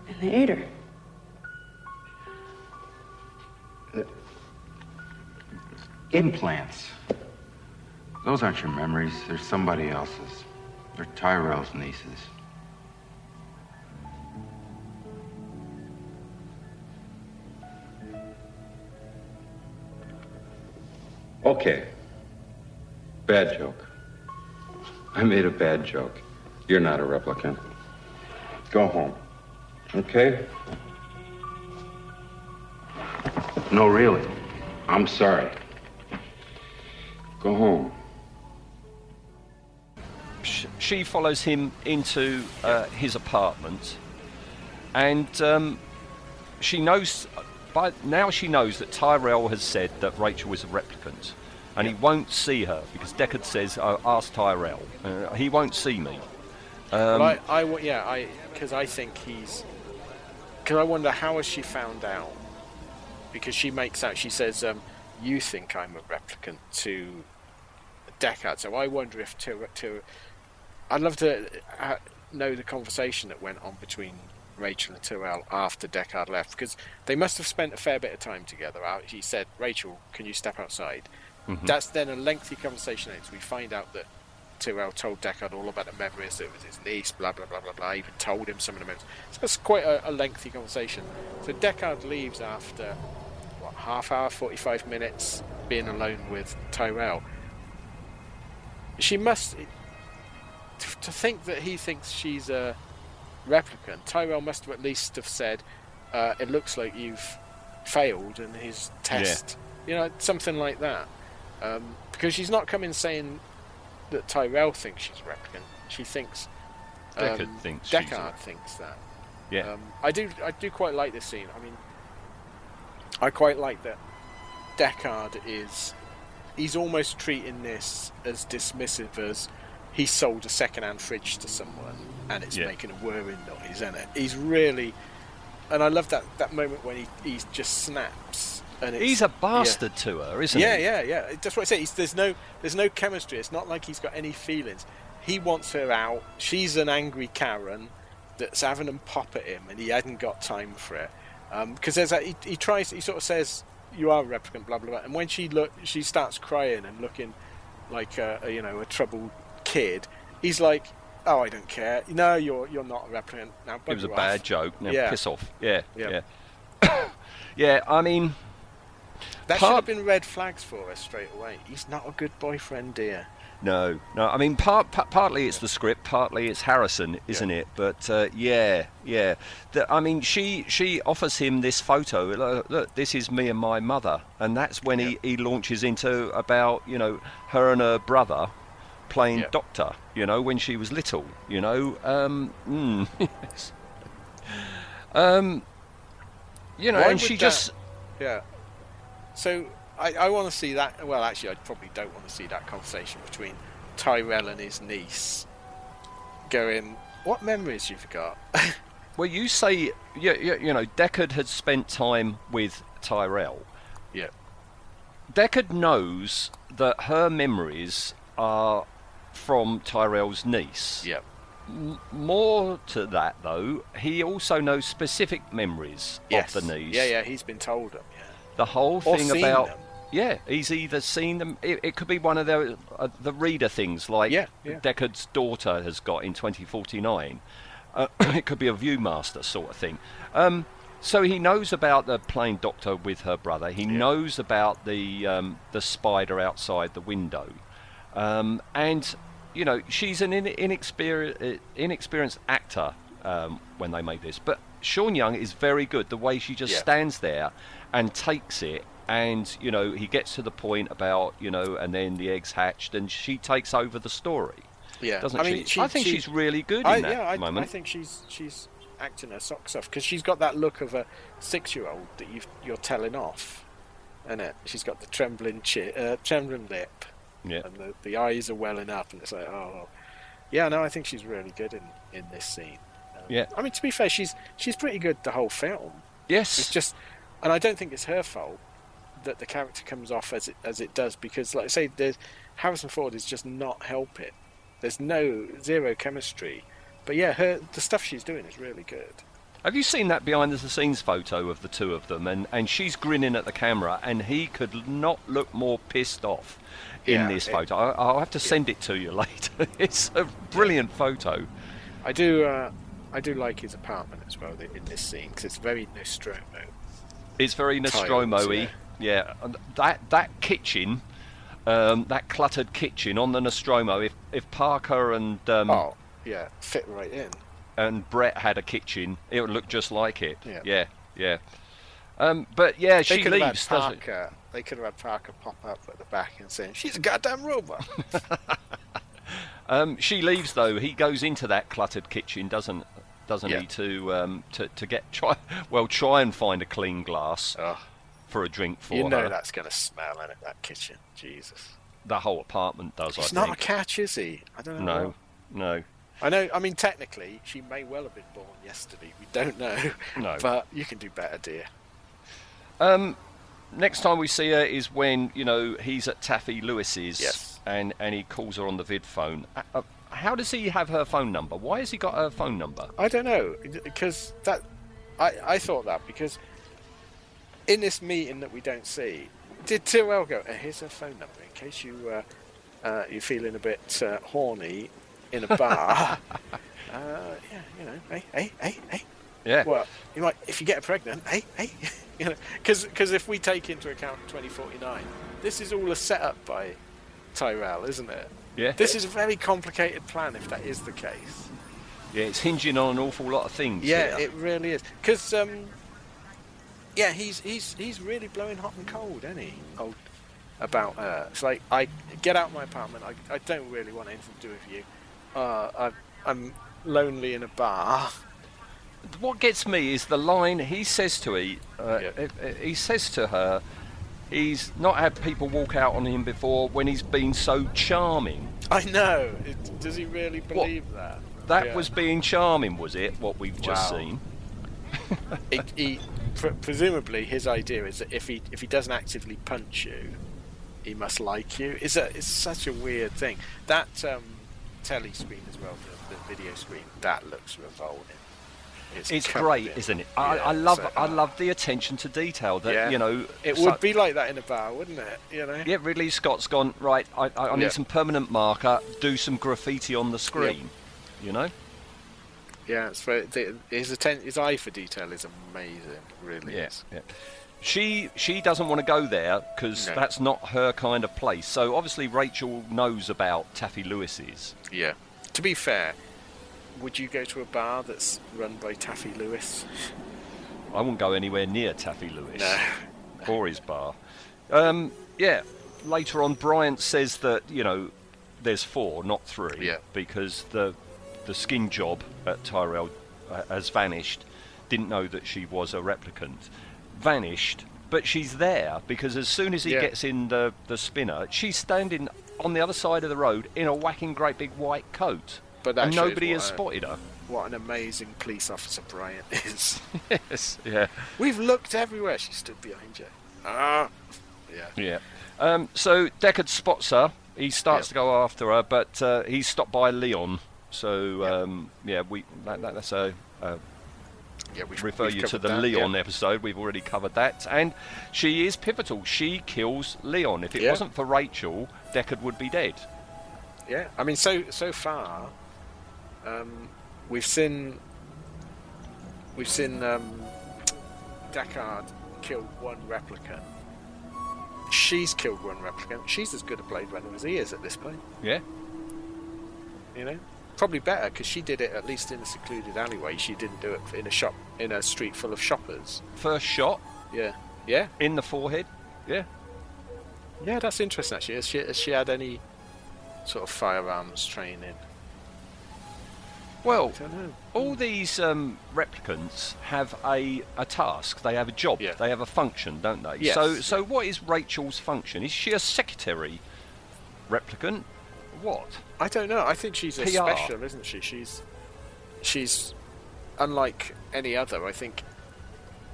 And they ate her. Implants. Those aren't your memories. They're somebody else's. They're Tyrell's nieces. Okay. Bad joke. I made a bad joke. You're not a replicant. Go home. Okay? No, really. I'm sorry. Go home. she follows him into uh, his apartment, and um, she knows. By now, she knows that Tyrell has said that Rachael is a replicant, and he won't see her because Deckard says, oh, "Ask Tyrell." Uh, he won't see me. Um, But I, I, yeah, I, because I think he's, because I wonder how has she found out? Because she makes out, she says, um, "You think I'm a replicant to Deckard." So I wonder if to, to I'd love to uh, know the conversation that went on between Rachael and Tyrell after Deckard left because they must have spent a fair bit of time together. Out, he said, "Rachael, can you step outside?" That's then a lengthy conversation. As we find out that Tyrell told Deckard all about the memories. That it was his niece, blah blah blah blah blah. Even told him some of the memories. So it's quite a, a lengthy conversation. So Deckard leaves after what half hour, forty five minutes being alone with Tyrell. She must to, to think that he thinks she's a replicant. Tyrell must have at least have said, uh, "It looks like you've failed in his test." Yeah. You know, something like that. Um, because she's not coming saying that Tyrell thinks she's a replicant. She thinks um, Deckard thinks Deckard thinks that. Yeah. Um, I do. I do quite like this scene. I mean, I quite like that. Deckard is. He's almost treating this as dismissive as he sold a second-hand fridge to someone and it's Yeah. making a whirring noise, isn't it? He's really, and I love that that moment when he he just snaps and it's, He's a yeah. bastard to her, isn't Yeah, he? yeah, yeah. Yeah. That's what I say. He's, there's no, there's no chemistry. It's not like he's got any feelings. He wants her out. She's an angry Karen that's having them pop at him, and he hadn't got time for it. Um, because there's a, he, he tries. He sort of says, "You are a replicant," blah blah blah. And when she look, she starts crying and looking like a, a you know a troubled kid. He's like, "Oh, I don't care. No, you're you're not a replicant now." It was a bugger bad joke. Now Yeah. piss off. Yeah, Yeah. yeah. yeah, I mean, That should have been red flags for us straight away. He's not a good boyfriend, dear. No, no. I mean, part, pa- partly it's the script, partly it's Harrison, isn't it? But uh, yeah, yeah. The, I mean, she she offers him this photo. Look, look, this is me and my mother, and that's when he, he launches into about you know her and her brother playing Yeah. doctor. You know, when she was little. You know, um, mm, yes. um, you know, Why and she that- just. Yeah. So I, I want to see that. Well, actually, I probably don't want to see that conversation between Tyrell and his niece. Going, what memories you've got? Well, you say, you, you, you know, Deckard had spent time with Tyrell. yeah. Deckard knows that her memories are from Tyrell's niece. Yeah. M- more to that, though, he also knows specific memories Yes. of the niece. Yeah, yeah. He's been told them. Yeah. The whole Or thing about. them. Yeah, he's either seen them. It, it could be one of the uh, the reader things, like Yeah, yeah. Deckard's daughter has got in 2049. Uh, it could be a ViewMaster sort of thing. Um, so he knows about the plane doctor with her brother. He knows about the um, the spider outside the window, um, and you know she's an in, inexperienced inexperienced actor um, when they made this. But Sean Young is very good. The way she just Yeah. stands there and takes it, and you know he gets to the point about you know, and then the eggs hatched, and she takes over the story. Yeah. Doesn't I mean, she? I think she- she's really good in I, that yeah, I, moment. I think she's she's acting her socks off because she's got that look of a six-year-old that you've, you're telling off, and it. She's got the trembling chi- uh, trembling lip, yeah. and the, the eyes are welling up, and it's like, oh, yeah, no, I think she's really good in, in this scene. Um, Yeah. I mean, to be fair, she's she's pretty good the whole film. Yes. It's just, and I don't think it's her fault that the character comes off as it as it does because, like I say, there's Harrison Ford is just not helping. There's no zero chemistry, but yeah, her the stuff she's doing is really good. Have you seen that behind the scenes photo of the two of them? And, and she's grinning at the camera, and he could not look more pissed off in Yeah, this photo. I, I'll have to send it to you later. it's a brilliant photo. I do uh, I do like his apartment as well in this scene because it's very Nostromo. It's very Nostromo-y. Yeah. And that that kitchen, um, that cluttered kitchen on the Nostromo. If if Parker and um, Oh yeah, fit right in. and Brett had a kitchen, it would look just like it. Yeah. yeah, yeah. Um, but yeah, They she could have had leaves. doesn't Parker. They could have had Parker pop up at the back and saying, "She's a goddamn robot." Um, she leaves though. He goes into that cluttered kitchen, doesn't doesn't Yeah. he? To um, to to get try well try and find a clean glass oh, for a drink for you know her. that's going to smell in it. That kitchen, Jesus. The whole apartment does. He's I not think. a catch, is he? I don't know. No, no. I know. I mean, technically, she may well have been born yesterday. We don't know. No. But you can do better, dear. Um, next time we see her is when you know he's at Taffy Lewis's, Yes. and and he calls her on the vid phone. Uh, uh, how does he have her phone number? Why has he got her phone number? I don't know because that I I thought that because in this meeting that we don't see, did Tyrell go? "Uh, here's her phone number in case you uh, uh, you're feeling a bit uh, horny in a bar. uh, yeah, you know, hey, hey, hey, hey. Yeah. Well, you might if you get her pregnant, hey, hey, you know, because if we take into account 2049, this is all a setup by Tyrell, isn't it? Yeah. This is a very complicated plan if that is the case. Yeah, it's hinging on an awful lot of things. Yeah, here. it really is. Because um, yeah, he's he's he's really blowing hot and cold, isn't he? Old about her. It's like I get out of my apartment. I, I don't really want anything to do with you. Uh, I, I'm lonely in a bar. what gets me is the line he says to he, uh, Yeah. uh, uh, he says to her, he's not had people walk out on him before when he's been so charming. I know. It, does he really believe that? That Yeah. was being charming, was it? What we've just Wow. seen. he, he pre- presumably his idea is that if he if he doesn't actively punch you, he must like you. Is a it's such a weird thing. That um, telly screen as well, the, the video screen, that looks revolting. It's covered great, isn't it? I, yeah, I love so- I love the attention to detail that Yeah. you know. It so- would be like that in a bar, wouldn't it? You know. Yeah, Ridley Scott's gone right. I, I, I need Yeah. some permanent marker. Do some graffiti on the screen. You know. Yeah, it's very, the, his atten- his eye for detail is amazing. Really Yeah, is. yeah. She she doesn't want to go there because No. that's not her kind of place. So obviously Rachael knows about Taffy Lewis's. Yeah. To be fair, would you go to a bar that's run by Taffy Lewis? I wouldn't go anywhere near Taffy Lewis No. or his bar. Um, yeah. Later on, Bryant says that you know there's four, not three, Yeah. because the the skin job at Tyrell uh, has vanished. Didn't know that she was a replicant. Vanished, but she's there because as soon as he Yeah. gets in the the spinner, she's standing on the other side of the road in a whacking great big white coat, But that and nobody has spotted her. What an amazing police officer Bryant is. yes, yeah. We've looked everywhere. She stood behind you. Ah. Yeah. Yeah. Um, so Deckard spots her. He starts Yeah. to go after her, but uh, he's stopped by Leon. So um, yeah, we that, that, that's a uh, Yeah, we've, refer you to the that, Leon yeah. episode. We've already covered that, and she is pivotal. She kills Leon. If it Yeah. wasn't for Rachael, Deckard would be dead. Yeah, I mean, so so far, um, we've seen we've seen um, Deckard kill one replicant. She's killed one replicant. She's as good a Blade Runner as he is at this point. Yeah. You know, probably better because she did it at least in a secluded alleyway. She didn't do it in a shop in a street full of shoppers. First shot Yeah, yeah, in the forehead. Yeah. yeah. That's interesting. Actually, has she, has she had any sort of firearms training? Well, I don't know. all these um, replicants have a, a task. They have a job. Yeah. They have a function, don't they? Yes. So, so what is Rachael's function? Is she a secretary replicant? What? I don't know. I think she's a PR. special, isn't she? She's she's unlike any other. I think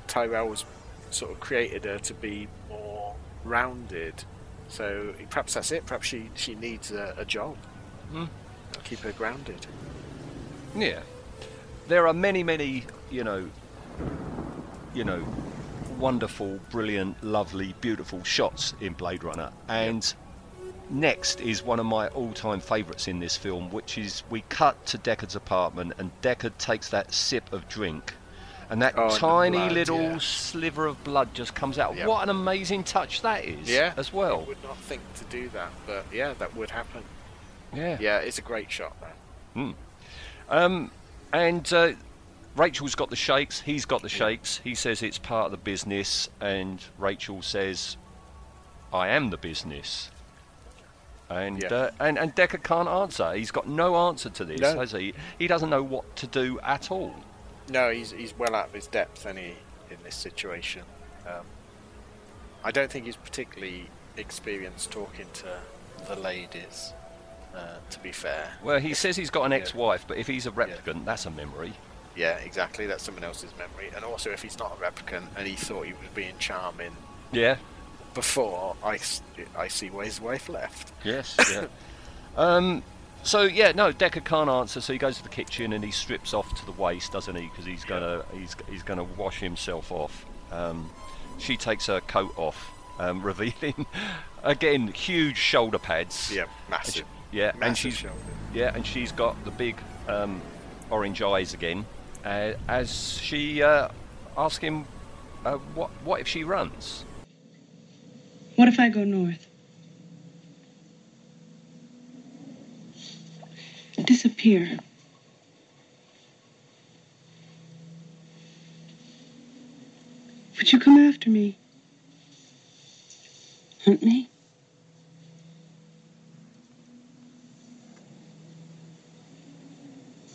Tyrell was sort of created her to be more rounded. So perhaps that's it. Perhaps she she needs a, a job. Hmm. That'll keep her grounded. Yeah. There are many, many, you know, you know, wonderful, brilliant, lovely, beautiful shots in Blade Runner. And next is one of my all-time favourites in this film, which is we cut to Deckard's apartment and Deckard takes that sip of drink. And that Oh, tiny blood, little yeah. sliver of blood just comes out. Yep. What an amazing touch that is Yeah, as well. I would not think to do that, but yeah, that would happen. Yeah. Yeah, it's a great shot. That. Um, and uh, Rachael's got the shakes. He's got the shakes. He says it's part of the business, and Rachael says, "I am the business." And Yeah. uh, and and Deckard can't answer. He's got no answer to this, No. has he? He doesn't know what to do at all. No, he's he's well out of his depth, any in this situation. Um, I don't think he's particularly experienced talking to the ladies. Uh, to be fair, Well, he says he's got an ex-wife, but if he's a replicant, that's a memory. yeah, exactly. That's someone else's memory. And also, if he's not a replicant and he thought he was being charming Yeah. Before, I, I see where his wife left. Yes. Yeah. um, So yeah, no, Deckard can't answer. So he goes to the kitchen and he strips off to the waist, doesn't he? Because he's gonna he's he's gonna wash himself off. Um, she takes her coat off, um, revealing again huge shoulder pads. Yeah, massive. Yeah, and she's shoulder. yeah, and she's got the big um, orange eyes again. Uh, as she uh, asks him, uh, "What what if she runs?" What if I go north? Disappear. Would you come after me? Hunt me?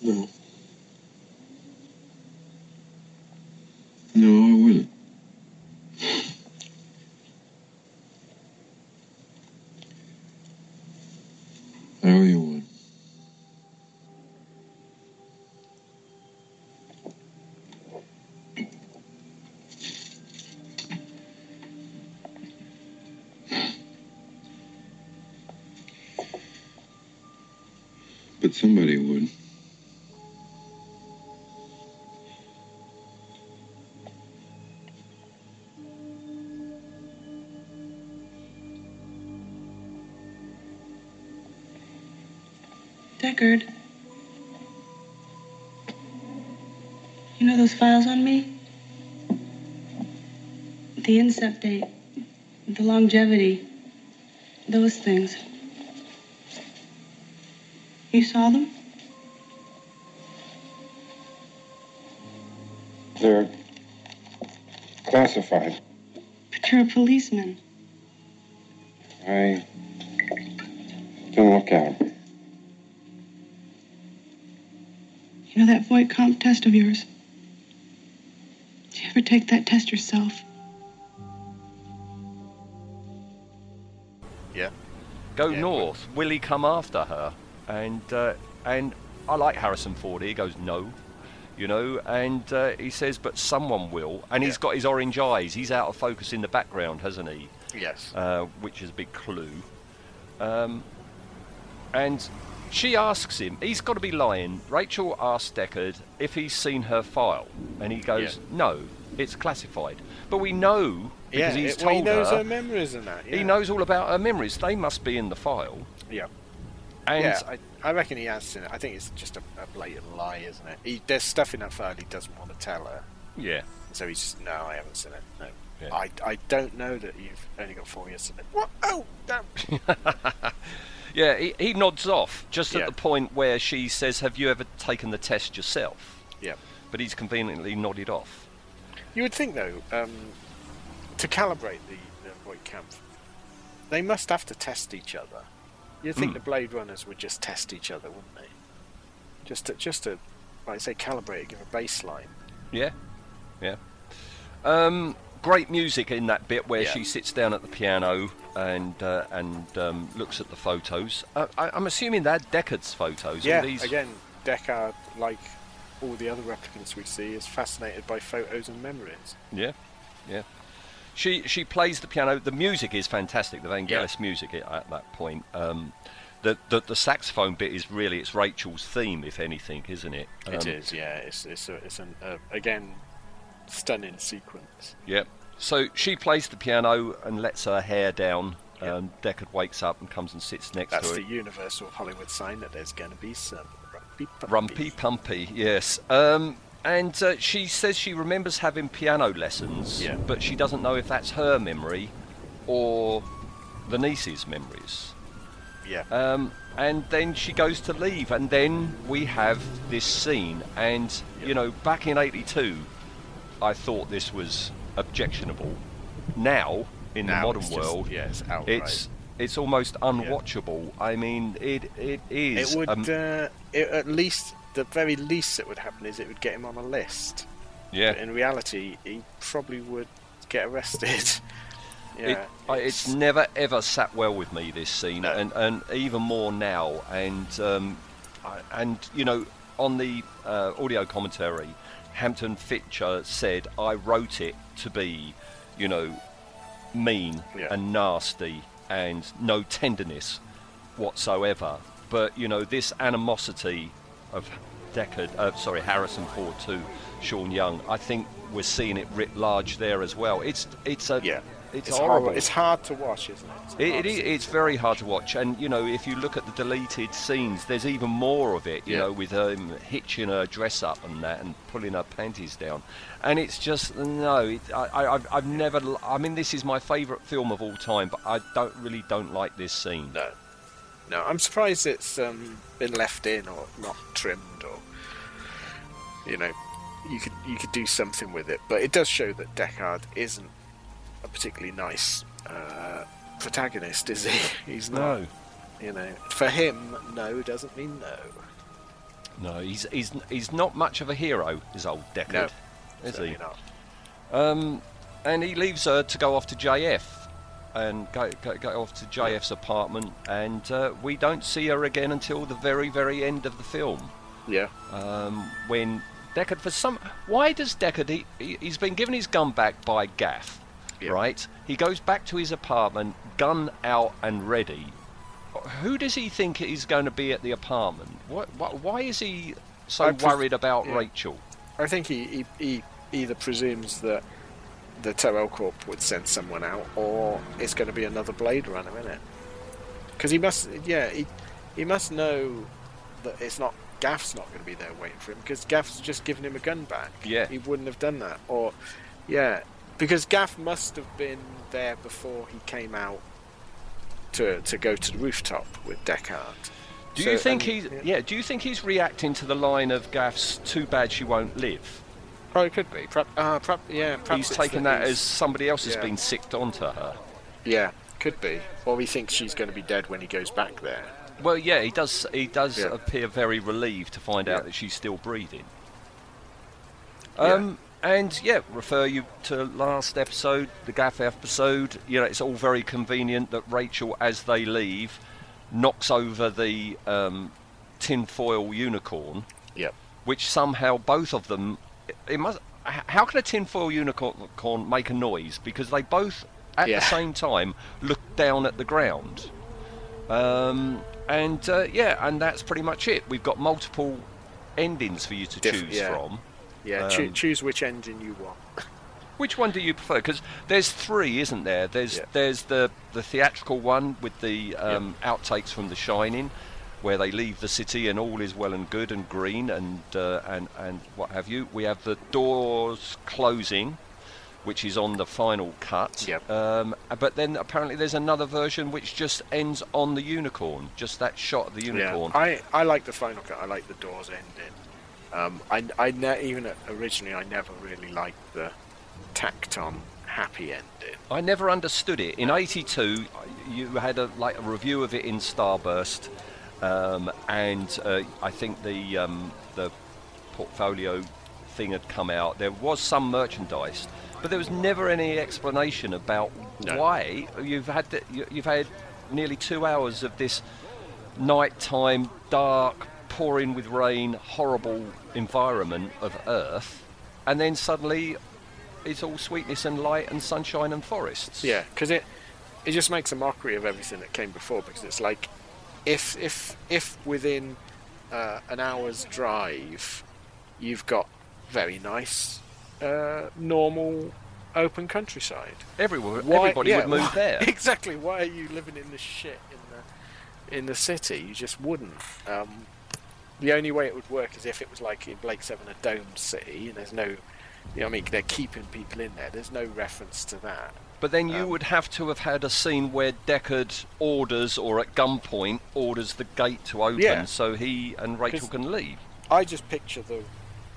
No. No, I wouldn't. Would. But somebody would. Deckard. You know those files on me? The incept date, the longevity, those things. You saw them? They're classified. But you're a policeman. I don't look at know that Voight-Kampff test of yours? Did you ever take that test yourself? Yeah. Go Yeah, north. Will he come after her? And uh, and I like Harrison Ford. He goes no, you know, and uh, he says, but someone will. And he's got his orange eyes. He's out of focus in the background, hasn't he? Yes. uh, which is a big clue. Um, and she asks him, he's got to be lying. Rachael asks Deckard if he's seen her file, and he goes, Yeah. "No, it's classified." But we know yeah. because he's it- well, told he knows her, her memories and that. Yeah. he knows all about her memories. They must be in the file. Yeah. And yeah, I, I reckon he has seen it. I think it's just a, a blatant lie, isn't it? He, there's stuff in that file he doesn't want to tell her. yeah, So he's just, no, I haven't seen it. No. Yeah. I, I don't know that you've only got four years to live. What? Oh, damn. yeah, he, he nods off just Yeah. at the point where she says, "Have you ever taken the test yourself?" yeah. But he's conveniently nodded off. You would think, though, um, to calibrate the, the Voight-Kampff, they must have to test each other. You'd think Hmm. the Blade Runners would just test each other, wouldn't they? Just to, just to, like I say, calibrate it, give a baseline. Yeah, yeah. Um, great music in that bit where Yeah. she sits down at the piano and uh, and um, looks at the photos. Uh, I, I'm assuming they're Deckard's photos. Yeah, these... again, Deckard, like all the other replicants we see, is fascinated by photos and memories. Yeah, yeah. She she plays the piano. The music is fantastic. The Vangelis music at, at that point. Um, the, the the saxophone bit is really it's Rachael's theme, if anything, isn't it? it Um, is, yeah. It's it's a, it's an uh, again stunning sequence. Yep. So she plays the piano and lets her hair down. Yep. Um, Deckard wakes up and comes and sits next That's to her. That's the universal Hollywood sign that there's going to be some rumpy pumpy. Rumpy Pumpy, yes. Um, and uh, she says she remembers having piano lessons, Yeah. but she doesn't know if that's her memory or the niece's memories. Yeah, Um, and then she goes to leave, and then we have this scene. And you know, back in '82, I thought this was objectionable. Now, in Now the modern it's just- world, yeah, it's it's it's almost unwatchable. I mean, it it is. it would um, uh, it, at least the very least that would happen is it would get him on a list. yeah. But in reality, he probably would get arrested. yeah, It, I, it's never ever sat well with me this scene, No. and, and even more now. And um, I, and you know, on the uh, audio commentary, Hampton Fancher said, "I wrote it to be, you know, mean Yeah. and nasty and no tenderness whatsoever." but you know this animosity of Deckard, uh, sorry Harrison Ford to Sean Young, I think we're seeing it writ large there as well. It's it's a Yeah. It's, It's horrible. hard. It's hard to watch, isn't it? It's It, hard it, to is- see. it's very hard to watch, and you know, if you look at the deleted scenes, there's even more of it. You Yeah. know, with him hitching her dress up and that, and pulling her panties down, and it's just no. It, I, I, I've, I've never. I mean, this is my favourite film of all time, but I don't really don't like this scene. No, no. I'm surprised it's um, been left in or not trimmed, or you know, you could you could do something with it. But it does show that Deckard isn't particularly nice uh, protagonist, is he? He's not. No, You know, for him, no doesn't mean no. no, he's he's he's not much of a hero. Is old Deckard, No, is he? not. Um, and he leaves her to go off to JF and go, go, go off to JF's apartment, and uh, we don't see her again until the very, very end of the film. Yeah, Um, when Deckard, for some, why does Deckard? He, he he's been given his gun back by Gaff, Yeah. right? He goes back to his apartment, gun out and ready. Who does he think is going to be at the apartment? What, what, why is he so pres- worried about yeah. Rachael? I think he, he, he either presumes that the Tyrell Corp would send someone out, or it's going to be another Blade Runner, isn't it? Because he must, yeah, he, he must know that it's not Gaff's not going to be there waiting for him because Gaff's just given him a gun back. Yeah. he wouldn't have done that, or yeah, because Gaff must have been there before he came out to to go to the rooftop with Deckard. Do So- you think and- he's yeah. Do you think he's reacting to the line of Gaff's "Too bad she won't live"? Oh, it could be. Perhaps, uh, perhaps, yeah, perhaps he's taken that he's- as somebody else has yeah. been sicked onto her. Yeah, could be. Or he thinks she's going to be dead when he goes back there. Well, yeah, he does. He does Yeah. appear very relieved to find out that she's still breathing. Yeah. Um, and yeah, refer you to last episode, the Gaff episode. You know, it's all very convenient that Rachael, as they leave, knocks over the um, tinfoil unicorn. Yep. which somehow both of them it must how can a tinfoil unicorn make a noise because they both at Yeah. the same time look down at the ground um, and uh, yeah and that's pretty much it we've got multiple endings for you to Diff- choose yeah. from Yeah, choo- Um, choose which engine you want. which one do you prefer because there's three isn't there there's Yeah. there's the the theatrical one with the um, outtakes from the shining where they leave the city and all is well and good and green and uh, and and what have you. We have the doors closing, which is on the final cut. Yep. Um, but then apparently there's another version which just ends on the unicorn, just that shot of the unicorn. Yeah, I, I like the final cut. I like the doors ending. Um, I, I ne- even originally I never really liked the tacked on happy ending. I never understood it. In '82, you had a like a review of it in Starburst, um, and uh, I think the um, the portfolio thing had come out. There was some merchandise, but there was never any explanation about No. why you've had the, you, you've had nearly two hours of this nighttime, dark, pouring with rain, horrible environment of Earth, and then suddenly it's all sweetness and light and sunshine and forests. Yeah, because it it just makes a mockery of everything that came before. Because it's like if if if within uh, an hour's drive you've got very nice uh, normal open countryside. Everyone, Why- everybody yeah, would move why- there. Exactly. Why are you living in the shit in the in the city? You just wouldn't. Um, the only way it would work is if it was like in Blake Seven, a domed city, and there's no, you know, I mean, they're keeping people in there. There's no reference to that. But then you Um, would have to have had a scene where Deckard orders, or at gunpoint, orders the gate to open Yeah. so he and Rachael can leave. I just picture the,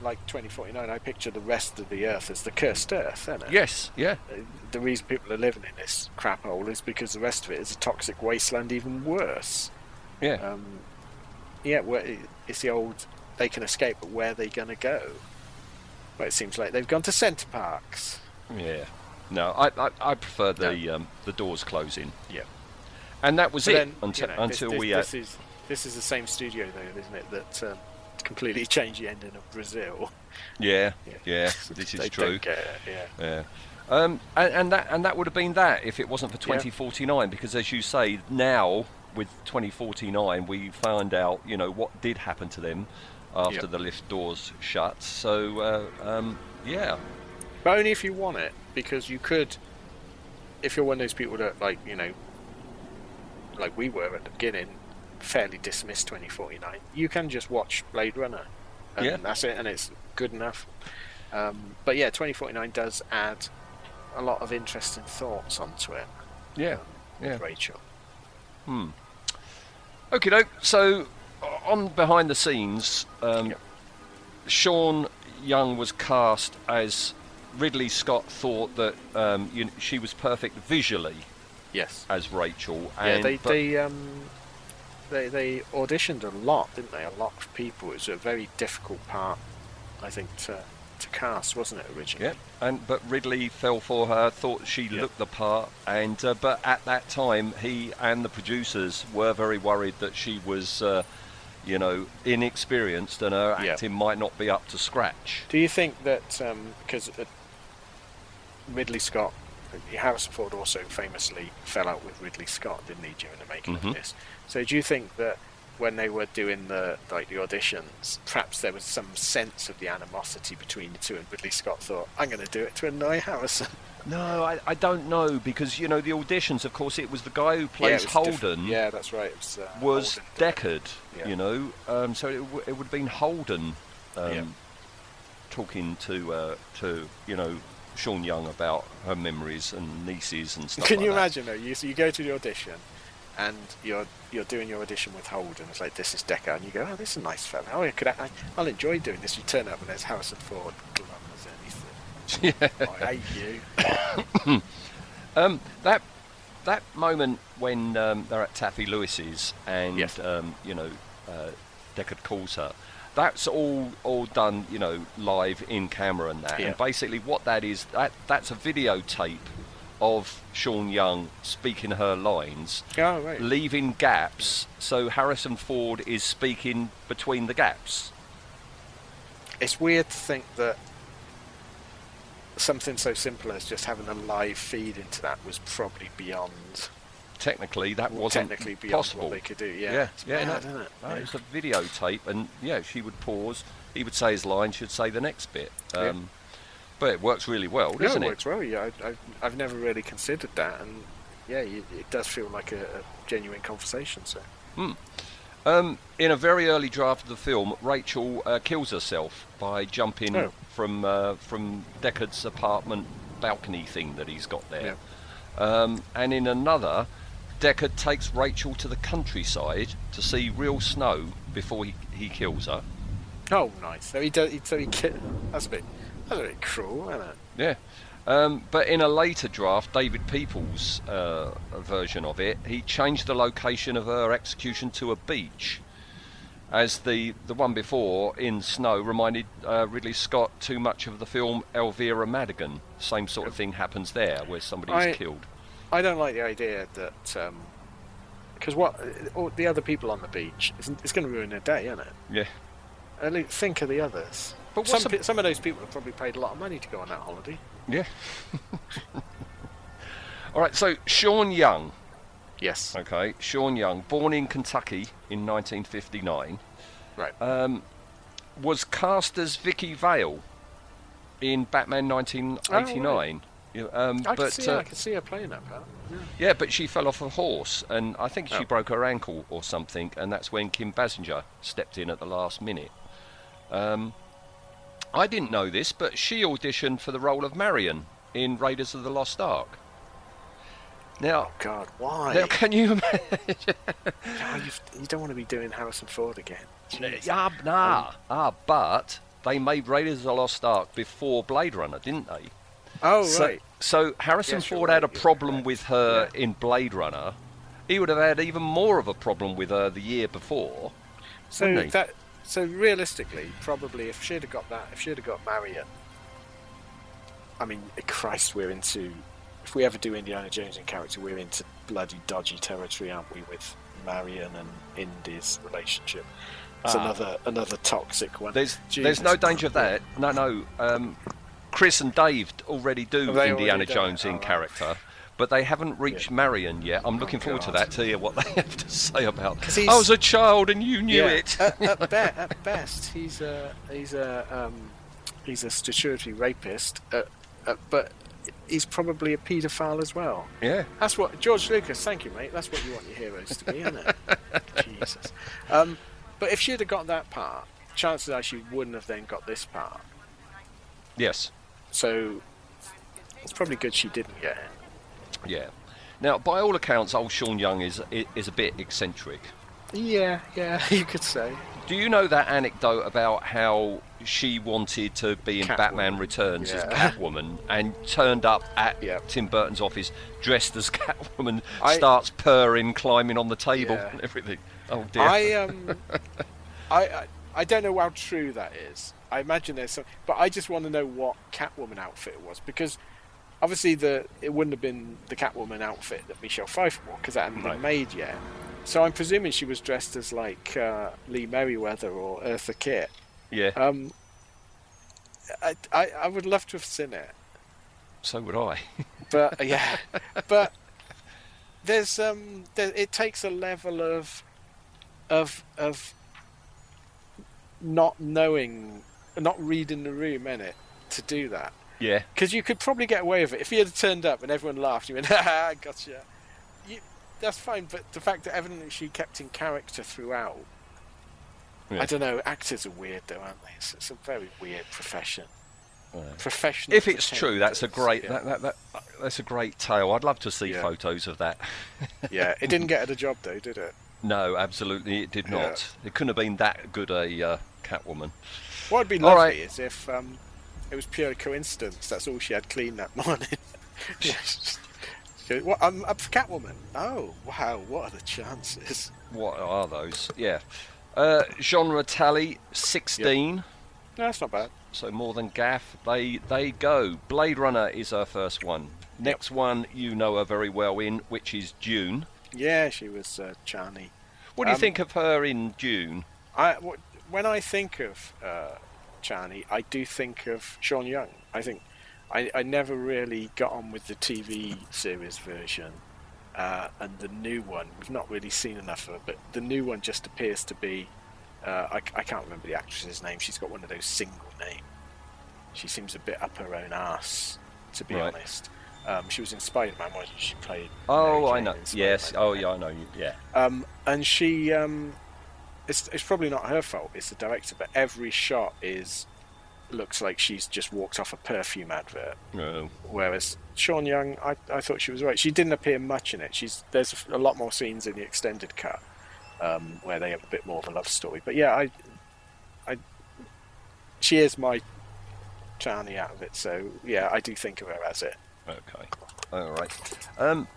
like 2049. I picture the rest of the Earth as the cursed Earth, isn't it? Yes, yeah. Uh, The reason people are living in this crap hole is because the rest of it is a toxic wasteland, even worse. Yeah. Um, yeah, it's the old they can escape, but where are they going to go? Well, it seems like they've gone to Center Parcs. Yeah. No, I I, I prefer the um, the doors closing. Yeah. And that was But it then, until you know, until this, we this, had. this is this is the same studio though, isn't it? That um, completely changed the ending of Brazil. Yeah, Yeah. yeah. This is They true. don't get it, yeah. Yeah. Um, and, and that and that would have been that if it wasn't for 2049 because as you say now with 2049, we found out, you know, what did happen to them after Yep. the lift doors shut. So, uh, um, yeah, But only if you want it, because you could, if you're one of those people that, like, you know, like we were at the beginning, fairly dismiss 2049, you can just watch Blade Runner. And Yeah. that's it, and it's good enough. Um, but yeah, 2049 does add a lot of interesting thoughts onto it, yeah, yeah. Rachael. Okay, doke. So, on behind the scenes, um, Yep. Sean Young was cast as Ridley Scott thought that um, you she was perfect visually Yes. as Rachael. Yeah, they they um they they auditioned a lot, didn't they? A lot of people. It was a very difficult part, I think, to to cast, wasn't it originally? Yeah, and but Ridley fell for her, thought she Yeah. looked the part, and uh, but at that time he and the producers were very worried that she was, uh, you know, inexperienced and her acting might not be up to scratch. Do you think that um, because uh, Ridley Scott, Harrison Ford also famously fell out with Ridley Scott, didn't he, during the making Mhm. of this? So do you think that when they were doing the like the auditions, perhaps there was some sense of the animosity between the two, and Ridley Scott thought, "I'm going to do it to annoy Harrison." No, I, I don't know because you know the auditions. Of course, it was the guy who Yeah, plays was Holden. different. Yeah, that's right. It was, uh, was Holden. Deckard, Yeah. you know, um, so it, w- it would have been Holden um, Yeah. talking to uh, to you know Sean Young about her memories and nieces and stuff. Can like you that. imagine though? You, so you go to the audition, and you're you're doing your audition with Holden. It's like this is Deckard, and you go, "Oh, this is a nice fella. Oh, I could I, I'll enjoy doing this." You turn up and there's Harrison Ford. glamorous, and he's Yeah. I hate you. Um, that that moment when um, they're at Taffy Lewis's and Yes. um, you know uh, Deckard calls her. That's all all done, you know, live in camera and that. Yeah. And basically, what that is, that that's a videotape of Sean Young speaking her lines, Oh right. leaving gaps. So Harrison Ford is speaking between the gaps. It's weird to think that something so simple as just having a live feed into that was probably beyond Technically, that wasn't technically beyond possible. what they could do. Yeah, yeah, It's yeah, mad, no, isn't it? no, Yeah. it's a videotape, and yeah, she would pause. He would say his line. She'd say the next bit. Um, Yeah. But it works really well, Yeah, doesn't it it? works well. Yeah, I, I, I've never really considered that, and yeah, you, it does feel like a, a genuine conversation. So Um, in a very early draft of the film, Rachael uh, kills herself by jumping Oh. from uh, from Deckard's apartment balcony thing that he's got there. Yeah. Um, and in another, Deckard takes Rachael to the countryside to see real snow before he, he kills her. Oh, nice. So he does. He, so he ki- that's a bit. That's a bit cruel, isn't it? Yeah. Um, but in a later draft, David Peoples' uh, version of it, he changed the location of her execution to a beach, as the the one before in snow reminded uh, Ridley Scott too much of the film Elvira Madigan. Same sort of thing happens there, where somebody is killed. I don't like the idea that because what all the other people on the beach, it's, it's going to ruin their day, isn't it? Yeah. At least think of the others. But some, what's the- pe- some of those people have probably paid a lot of money to go on that holiday. Yeah. All right. So Sean Young. Yes. Okay, Sean Young, born in Kentucky in 1959. Right. um, was cast as Vicki Vale in Batman 1989. Yeah, um, I can but see. uh, I can see her playing that part. Yeah. yeah, but she fell off a horse, and I think she Oh. broke her ankle or something, and that's when Kim Basinger stepped in at the last minute. Um, I didn't know this, but she auditioned for the role of Marion in Raiders of the Lost Ark. Now, Oh God, why? now can you imagine? Oh, you've, don't want to be doing Harrison Ford again. Jeez. Yeah, nah. Ah, but they made Raiders of the Lost Ark before Blade Runner, didn't they? Oh so, right. so Harrison Yes, Ford had a problem right. with her Yeah. in Blade Runner. He would have had even more of a problem with her the year before. So that. So realistically, probably if she'd have got that, if she'd have got Marion, I mean, Christ, we're into. If we ever do Indiana Jones in character, we're into bloody dodgy territory, aren't we? With Marion and Indy's relationship. It's Ah. another another toxic one. There's Jesus there's no danger of that. No, no. Um, Chris and Dave already do Indiana already Jones in Oh, character, but they haven't reached Yeah. Marion yet. I'm looking forward to that to hear what they have to say about. I was a child and you knew Yeah, it. at, at, be- at best, he's a he's a um, he's a statutory rapist, uh, uh, but he's probably a paedophile as well. yeah. That's what George Lucas. Thank you, mate. That's what you want your heroes to be, isn't it? Jesus. Um, but if she'd have got that part, chances are she wouldn't have then got this part. Yes. So it's probably good she didn't get it. Yeah. Now, by all accounts, old Sean Young is is a bit eccentric. Yeah, yeah, you could say. Do you know that anecdote about how she wanted to be in. Batman Returns as Yeah. Catwoman and turned up at Yeah. Tim Burton's office dressed as Catwoman, I- starts purring, climbing on the table, Yeah. and everything? Oh dear. I um, I, I I don't know how true that is. I imagine there's some, but I just want to know what Catwoman outfit it was because obviously the it wouldn't have been the Catwoman outfit that Michelle Pfeiffer wore because that hadn't Right. been made yet. So I'm presuming she was dressed as like uh, Lee Meriwether or Eartha Kitt. yeah. Um, I, I I would love to have seen it, so would I. but yeah, but there's um there, it takes a level of of of not knowing not reading the room in it to do that yeah. because you could probably get away with it if he had turned up and everyone laughed you went ha gotcha you, that's fine but the fact that evidently she kept in character throughout Yeah. I don't know actors are weird though aren't they it's, it's a very weird profession Yeah. professional If it's true, that's a great yeah. that, that, that, that's a great tale. I'd love to see Yeah. photos of that. yeah it didn't get her the job though did it No, absolutely, it did not. It couldn't have been that good a uh, Catwoman. What would be lovely right. is if um, it was pure coincidence. That's all she had clean that morning. Yes. She what, I'm up for Catwoman. Oh, wow! What are the chances? What are those? Yeah. Uh, genre tally sixteen. No, that's not bad. So more than Gaff. They they go. Blade Runner is our first one. Next one you know her very well in, which is Dune. Yeah, she was uh, Chani. What do you Um, think of her in Dune? I when I think of uh, Chani, I do think of Sean Young. I think I, I never really got on with the TV series version. Uh, and the new one, we've not really seen enough of it, but the new one just appears to be. Uh, I, I can't remember the actress's name. She's got one of those single names. She seems a bit up her own ass, to be Right. honest. Um, she was in Spider Man, wasn't she? She played. Oh, Mary I Jane know. Yes. Oh, yeah, I know you. Yeah. Um, and she, um, it's, it's probably not her fault. It's the director, but every shot is looks like she's just walked off a perfume advert. No. Whereas Sean Young, I, I thought she was right. She didn't appear much in it. She's there's a lot more scenes in the extended cut um, where they have a bit more of a love story. But yeah, I, I, she is my Chani out of it. So yeah, I do think of her as it. Okay. All right. Um,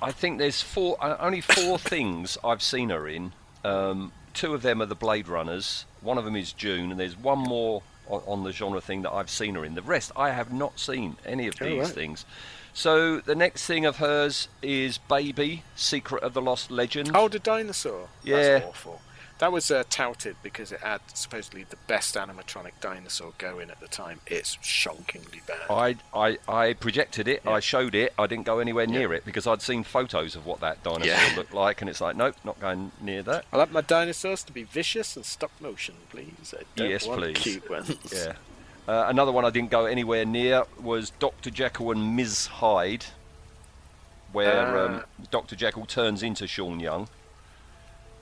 I think there's four, uh, only four things I've seen her in. Um, two of them are the Blade Runners. One of them is Dune, and there's one more on, on the genre thing that I've seen her in. The rest I have not seen any of Oh, these right. things. So the next thing of hers is Baby, Secret of the Lost Legend. Oh, the dinosaur. Yeah. That's awful. That was uh, touted because it had supposedly the best animatronic dinosaur going at the time. It's shockingly bad. I, I, I projected it, Yeah. I showed it, I didn't go anywhere Yeah. near it because I'd seen photos of what that dinosaur Yeah. looked like, and it's like, nope, not going near that. I like my dinosaurs to be vicious and stop motion, please. I don't Yes, want please. cute ones. Yeah. Uh, another one I didn't go anywhere near was Dr. Jekyll and Ms. Hyde, where um, Ah. Dr. Jekyll turns into Sean Young.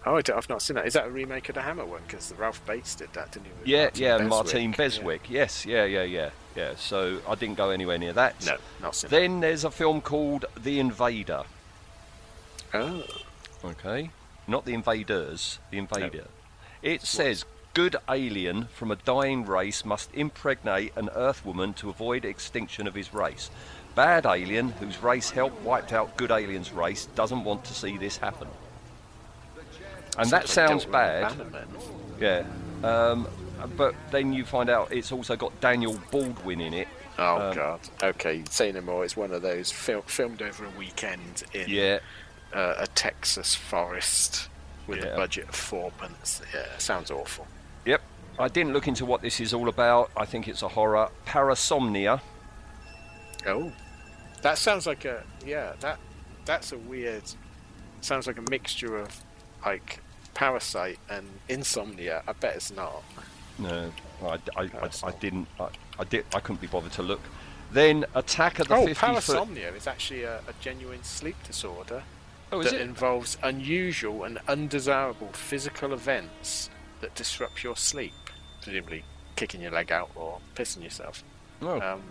Oh, I I've not seen that. Is that a remake of the Hammer one? Because Ralph Bates did that, didn't he? Yeah, Martine yeah, Beswick? Martine Yeah. Beswick. Yes, yeah, yeah, yeah, yeah. So I didn't go anywhere near that. No, not seen Then there's a film called The Invader. Oh, Okay, not the invaders, the invader. It says good alien from a dying race must impregnate an Earth woman to avoid extinction of his race. Bad alien whose race helped wiped out good alien's race doesn't want to see this happen. And that sounds bad. Yeah. Um, but then you find out it's also got Daniel Baldwin in it. Oh Um, God. Okay, say no more. It's one of those fil- filmed over a weekend in Yeah. uh, a Texas forest with Yeah. a budget of four pence. Yeah, sounds awful. Yep. I didn't look into what this is all about. I think it's a horror. Parasomnia. Oh, That sounds like a yeah. That that's a weird. Sounds like a mixture of like parasite and insomnia. I bet it's not. No, I, I, I, I didn't. I, I did. I couldn't be bothered to look. Then Attack of the oh, 50 foot. parasomnia is actually a, a genuine sleep disorder Oh, is that it? involves unusual and undesirable physical events that disrupt your sleep. Presumably, kicking your leg out or pissing yourself. Oh, Um,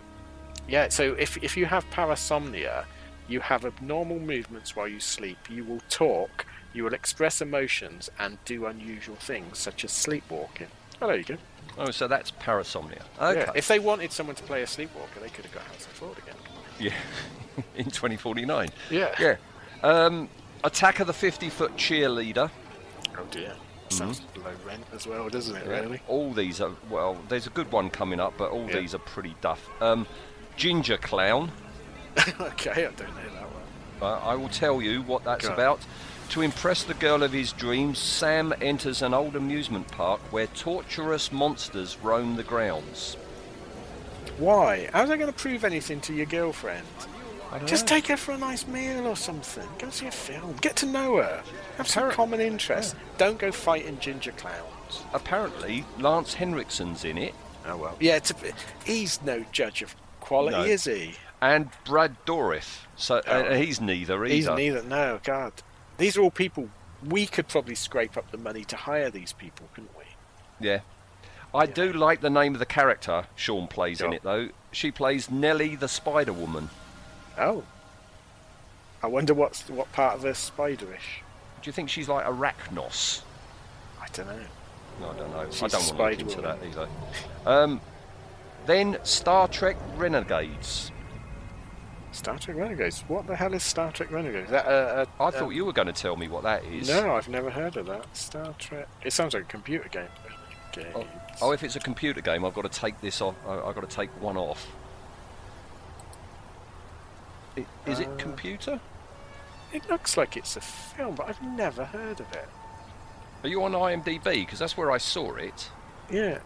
yeah, so if, if you have parasomnia, you have abnormal movements while you sleep. You will talk, you will express emotions, and do unusual things such as sleepwalking. Oh, there you go. oh, so that's parasomnia. Okay. Yeah, if they wanted someone to play a sleepwalker, they could have got Harrison Ford again. Yeah, in 2049. Yeah. Yeah. Um, Attack of the 50 foot cheerleader. Oh dear. Sounds low rent as well, doesn't it? Really? All these are, well, there's a good one coming up, but all Yeah. these are pretty duff. Um, Ginger Clown. okay, I don't know that one. Uh, I will tell you what that's about. To impress the girl of his dreams, Sam enters an old amusement park where torturous monsters roam the grounds. Why? How's that going to prove anything to your girlfriend? Just know. take her for a nice meal or something. Go see a film. Get to know her. Have some common interests. Don't go fighting ginger clowns. Apparently, Lance Henriksen's in it, Oh well. Yeah, it's a, he's no judge of quality, No. is he? and Brad Dourif. So Oh. uh, he's neither either. He's neither. No, God. These are all people. We could probably scrape up the money to hire these people, couldn't we? Yeah. I do like the name of the character Sean plays in it though. She plays Nellie the Spider Woman. Oh. I wonder what's what part of her spiderish. Do you think she's like Arachnos? I don't know. No, I don't know. I don't want to look into Woman. that either. Um, then Star Trek Renegades. Star Trek Renegades. What the hell is Star Trek Renegades? That I thought you were going to tell me what that is. No, I've never heard of that. Star Trek. It sounds like a computer game. Oh, oh, if it's a computer game, I've got to take this off. I've got to take one off. I- Is Uh, it computer? It looks like it's a film, but I've never heard of it. Are you on IMDb? Because that's where I saw it. Yeah.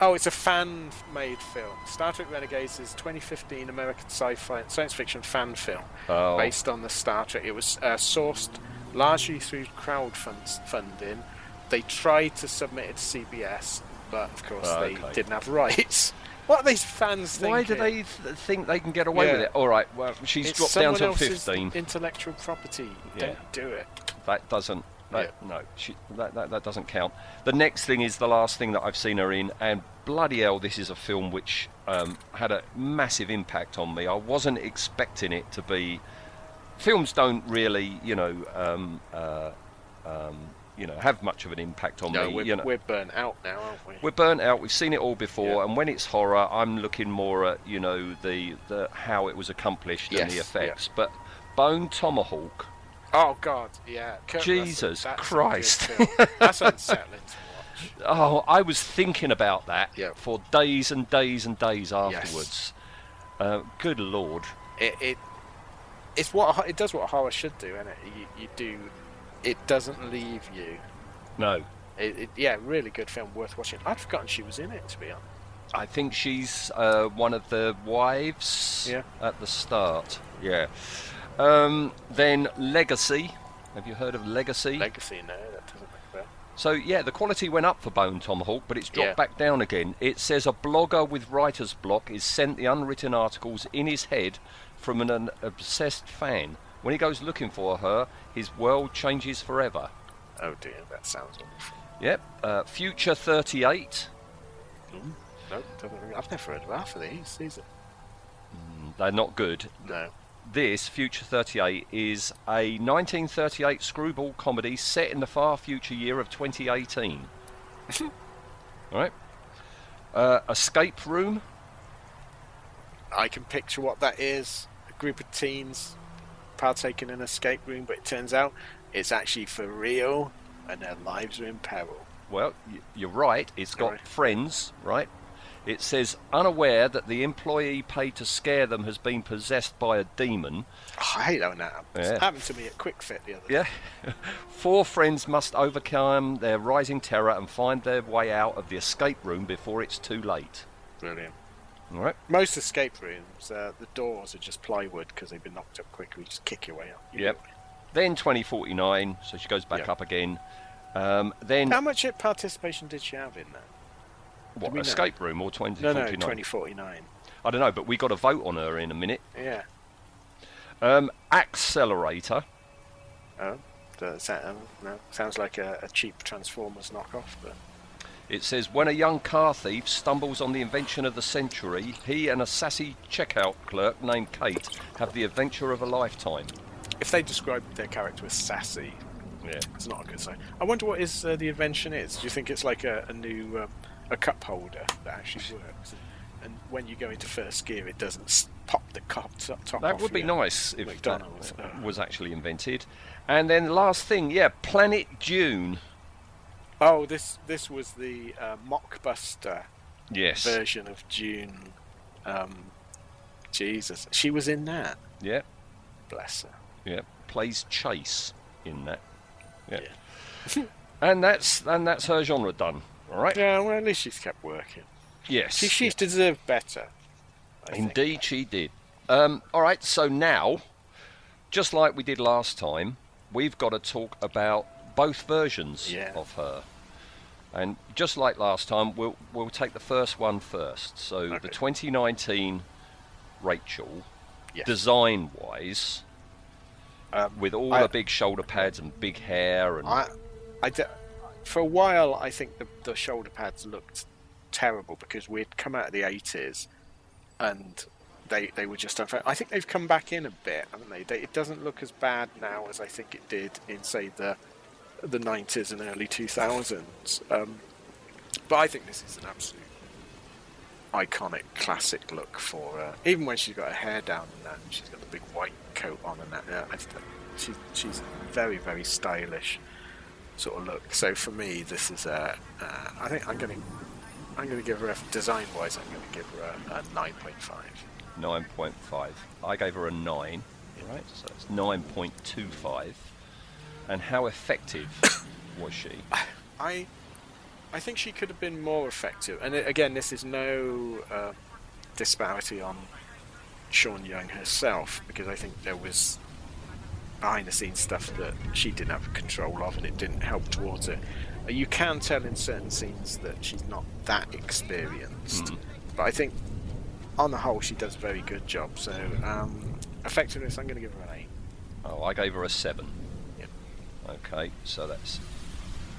Oh, it's a fan-made film. Star Trek Renegades is 2015 American sci-fi science fiction fan film Oh. based on the Star Trek. It was uh, sourced largely through crowdfunding. They tried to submit it to CBS, but of course Oh, they okay. didn't have rights. What are these fans thinking? Why do they th- think they can get away with it? All right, well, she's It's dropped down someone to else's 15. intellectual property. Yeah. Don't do it. That doesn't. That, No, she, that, that, that doesn't count. The next thing is the last thing that I've seen her in, and bloody hell, this is a film which um, had a massive impact on me. I wasn't expecting it to be. Films don't really, you know, um, uh, um, you know, have much of an impact on No, me. we're, you know, we're burnt out now, aren't we? we're burnt out. We've seen it all before, Yeah. and when it's horror, I'm looking more at you know the the how it was accomplished and the Yes, effects. But Bone Tomahawk, Oh God, yeah. Kurt Russell, Jesus that's Christ. That's unsettling to watch. Oh, I was thinking about that Yeah. for days and days and days afterwards. Uh, good lord. It, it it's what it does what horror should do, isn't it? You, you do. It doesn't leave you. No, It, it, yeah, really good film, worth watching. I'd forgotten she was in it, to be honest. I think she's uh, one of the wives Yeah. at the start. Yeah. Um, then Legacy. Have you heard of Legacy? Legacy, no, that doesn't a bell. So yeah, the quality went up for Bone Tomahawk, but it's dropped Yeah. back down again. It says a blogger with writer's block is sent the unwritten articles in his head from an, an obsessed fan. When he goes looking for her, his world changes forever. Oh dear, that sounds awful. Yep. Uh, Future 38. No, doesn't. I've never heard of half of these. These are They're not good. no. This Future 38 is a 1938 screwball comedy set in the far future year of 2018. All right. Uh, Escape Room. I can picture what that is. A group of teens partaking in an escape room, but it turns out it's actually for real, and their lives are in peril. Well, you're right. It's got friends, right? It says unaware that the employee paid to scare them has been possessed by a demon. Oh, I hate that when that happens. Yeah. It happened to me at Kwik Fit the other day. Yeah. Four friends must overcome their rising terror and find their way out of the escape room before it's too late. Brilliant. All right. Most escape rooms, uh, the doors are just plywood because they've been knocked up quickly. Just kick your way up. Yep. Then 2049, so she goes back Yep. up again. Um, then How much participation did she have in that? What? we know? Escape room or 2049? no, 2049. I don't know, but we got a vote on her in a minute. Yeah. Um, accelerator. Oh, does that, um, no, sounds like a, a cheap Transformers knockoff, but It says when a young car thief stumbles on the invention of the century, he and a sassy checkout clerk named Kate have the adventure of a lifetime. if they describe their character as sassy, Yeah. it's not a good sign. I wonder what is uh, the invention is. Do you think it's like a, a new um, a cup holder that actually works? And when you go into first gear, it doesn't pop the cup top top That would be nice if McDonald's. that was actually invented. And then the last thing, yeah, Planet Dune. Oh, this this was the uh, Mockbuster Yes. version of Dune. Um, Jesus, she was in that. Yeah, Bless her. yeah. Plays Chase in that. Yeah. Yeah. and that's and that's her genre done. All right. Yeah, well, at least she's kept working. Yes. She she's deserved better. I. Indeed, she did. Um, all right, so now, just like we did last time, we've got to talk about both versions Yeah. of her. And just like last time, we'll we'll take the first one first. So the 2019 Rachael, Yes. design-wise, Um, with all I- the big shoulder pads and big hair and I, I d- for a while, I think the, the shoulder pads looked terrible because we'd come out of the 80s and they they were just unfair. I think they've come back in a bit, haven't they? they? It doesn't look as bad now as I think it did in, say, the the 90s and early 2000s. Um, but I think this is an absolute iconic, classic look for her. Even when she's got her hair down and that, and she's got the big white coat on and that. Yeah, she, she's very, very stylish sort of look. So for me, this is a. Uh, I think I'm going to. I'm going to give her a design wise. I'm going to give her a, a 9.5. 9.5. I gave her a 9, right? So it's 9.25. And how effective was she? I I think she could have been more effective. And it- again, this is no uh, disparity on Sean Young herself because I think there was behind the scenes stuff that she didn't have control of and it didn't help towards it. Uh, You can tell in certain scenes that she's not that experienced, Mhm. but I think on the whole she does a very good job. So um, effectiveness, I'm going to give her an eight. Oh, I gave her a 7. Yep. Okay, so that's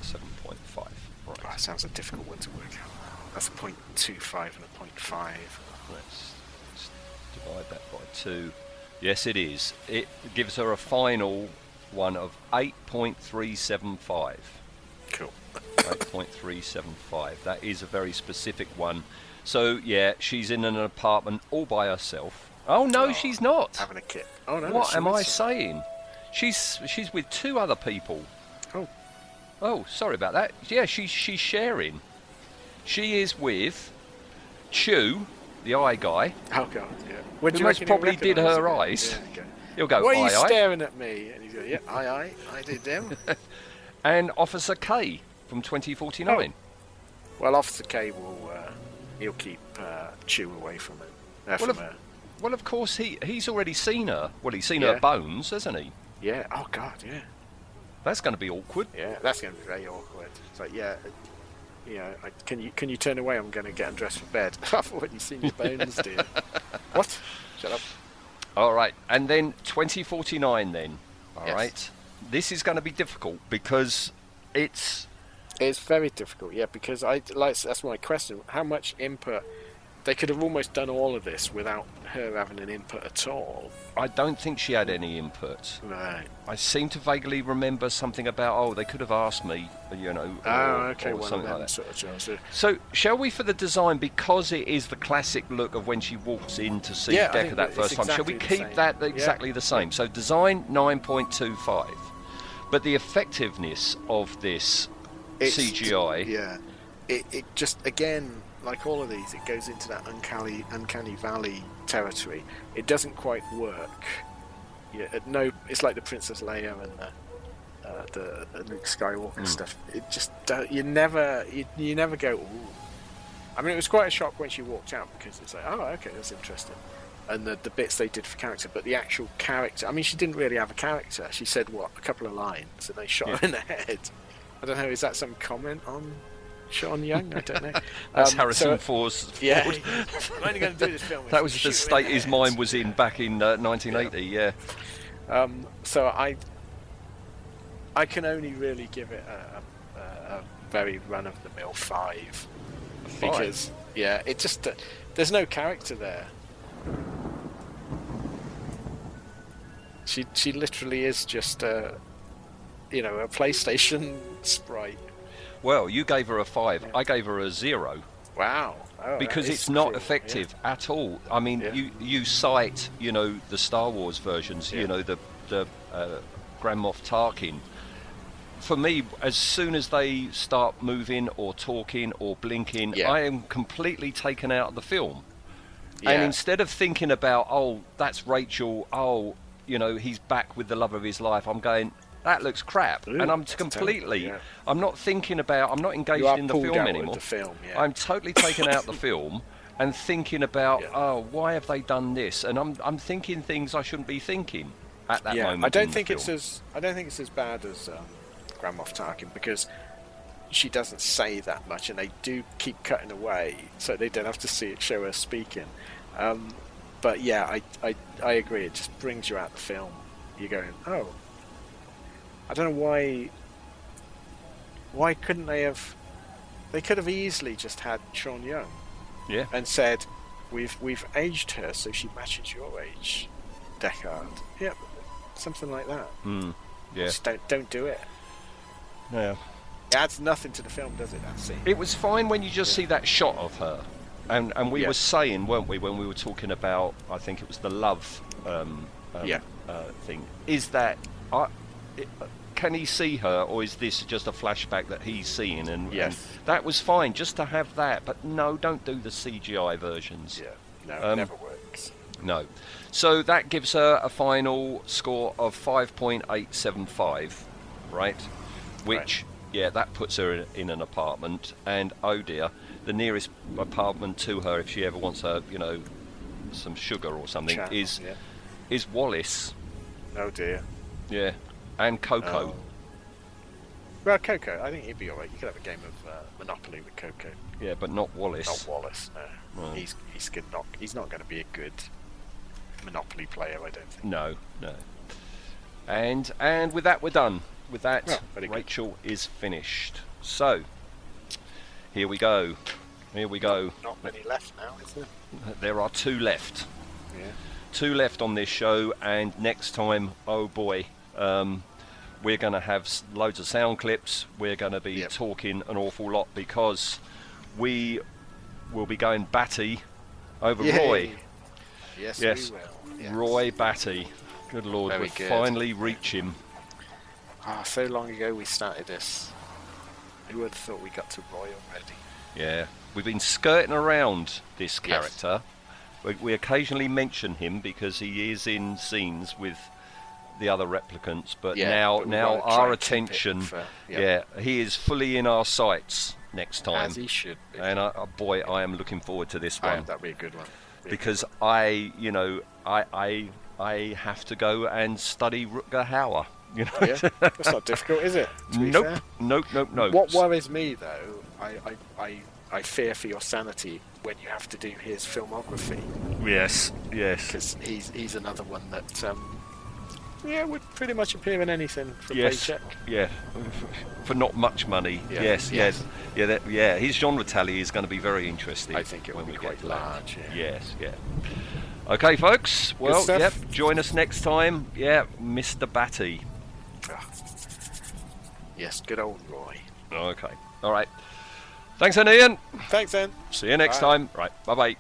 7.5. Oh, Right. that sounds a difficult one to work out. That's a point two five and a point five. Let's, let's divide that by 2. Yes, it is. It gives her a final one of 8.375. Cool. 8.375. That is a very specific one. So, yeah, she's in an apartment all by herself. Oh, no, Oh, she's not. Having a kip. Oh no. what am I saying? She's she's with two other people. Oh. Oh, sorry about that. Yeah, she's she's sharing. She is with Chew, the eye guy. Oh god. Yeah. When Who most probably did her eyes. Yeah, okay. He'll go, Why are you staring at me? And he's going, yeah, aye, aye, I did them. And Officer K from 2049. well, Officer K will, uh, he'll keep uh, Chew away from it. Uh, Well, from if- her. Well, of course, he he's already seen her. Well, he's seen Yeah. her bones, hasn't he? Yeah. Oh god. Yeah. That's going to be awkward. Yeah. That's going to be very awkward. It's like, yeah. Uh, Yeah, I, can you can you turn away? I'm going to get undressed for bed. I've already seen your bones, dear. what? Shut up. All right, and then 2049 then. All right, Yes. This is going to be difficult because it's It's very difficult, yeah, because I like that's my question. How much input? They could have almost done all of this without her having an input at all. I don't think she had any input. Right. I seem to vaguely remember something about oh they could have asked me, you know, Oh, okay, or something like that. sort of yeah. So shall we for the design because it is the classic look of when she walks in to see Yeah, Deckard that first it's time? Shall we keep that Yeah. exactly the same? So design 9.25, but the effectiveness of this It's- CGI. Yeah. It, it just again, like all of these, it goes into that uncanny uncanny valley territory. It doesn't quite work. Yeah, at no, it's like the Princess Leia and the, uh, the, Luke Skywalker Hmm. stuff. It just don't, you never you, you never go. Ooh. I mean, it was quite a shock when she walked out because it's like, oh, okay, that's interesting. And the, the bits they did for character, but the actual character, I mean, she didn't really have a character. She said, what, a couple of lines, and they shot her in the head. I don't know, is that some comment on Sean Young? I don't know. That's Um, Harrison so- Ford's. Yeah, Ford. I'm only going to do this film. that was the state his mind was in back in uh, 1980. Yeah. Um, so I, I can only really give it a, a, a very run of the mill five, because yeah, it just uh, there's no character there. She she literally is just a, you know, a PlayStation sprite. Well, you gave her a five. I gave her a zero. Wow. Oh, because it's not cruel, effective at all. I mean, Yeah. you you cite you know the Star Wars versions, Yeah. you know the the uh, Grand Moff Tarkin. For me, as soon as they start moving or talking or blinking, Yeah. I am completely taken out of the film. Yeah. And instead of thinking about, oh, that's Rachael, oh, you know, he's back with the love of his life, I'm going, that looks crap. Ooh, and I'm completely, terrible, I'm not thinking about, I'm not engaged in the film anymore. the film, yeah. I'm totally taken out the film and thinking about, Yeah. oh, why have they done this? And I'm, I'm thinking things I shouldn't be thinking at that yeah, moment. I don't think it's as I don't think it's as bad as um, Grand Moff Tarkin because she doesn't say that much, and they do keep cutting away, so they don't have to see it show her speaking. Um, but yeah, I, I I agree. It just brings you out the film. You're going, oh, I don't know why. Why couldn't they have? They could have easily just had Sean Young Yeah. and said, "We've we've aged her so she matches your age, Deckard." Yeah, something like that. Mm, yeah. Just don't don't do it. Yeah. It adds nothing to the film, does it? That scene. It was fine when you just see that shot of her, and and we Yeah. were saying, weren't we, when we were talking about, I think it was the love um, um, Yeah. uh, thing. Is that I, it, can he see her, or is this just a flashback that he's seeing? And, Yes. and that was fine, just to have that. But no, don't do the CGI versions. Yeah, no, it Um, never works. No. So that gives her a final score of 5.875, right? Which, yeah, that puts her in, in an apartment. And oh dear, the nearest apartment to her, if she ever wants a, you know, some sugar or something, Channel, is yeah. is Wallace. Oh dear. Yeah. And Coco. Oh. Well, Coco, I think he'd be alright. You could have a game of uh, Monopoly with Coco. Yeah, but not Wallace. Not Wallace. No, he's he's good not he's not going to be a good Monopoly player. I don't think. No, no. And and with that we're done. With that, very good. Rachael is finished. So here we go. Here we go. Not many left now, is there? There are two left. Yeah. Two left on this show, and next time, oh boy, um, we're going to have loads of sound clips. We're going to be Yep. talking an awful lot because we will be going Batty over Roy. Yes, Yes, we will. Yes. Roy Batty. Good lord, Very we good. finally reach him. Ah, so long ago we started this. Who would have thought we got to Roy already? Yeah, we've been skirting around this Yes. character. We, we occasionally mention him because he is in scenes with the other replicants, but Yeah, now but now our and keep it attention, for- yeah. yeah. he is fully in our sights next time. As he should be. And I, oh boy, I am looking forward to this one that'd be a good one. Be because I, you know, I I I have to go and study Rutger Hauer. You know, good one. yeah, that's not difficult, is it? Nope, fair? nope, nope, nope. What worries me though, I, I, I, I fear for your sanity when you have to do his filmography Yes, yes. because he's he's another one that um, yeah would pretty much appear in anything for a Yes, paycheck. yeah, for not much money. Yeah, Yes, yes. yes, yeah, that, yeah. His genre tally is going to be very interesting. I think it will when be we get quite to large. Yeah. Yes, yeah. Okay, folks. Well, yep. Join us next time. Yeah, Mr. Batty. Ah. Yes, good old Roy. Okay. All right. Thanks, then, Ian. Thanks, then. See you next Bye. time. Right. Bye, bye.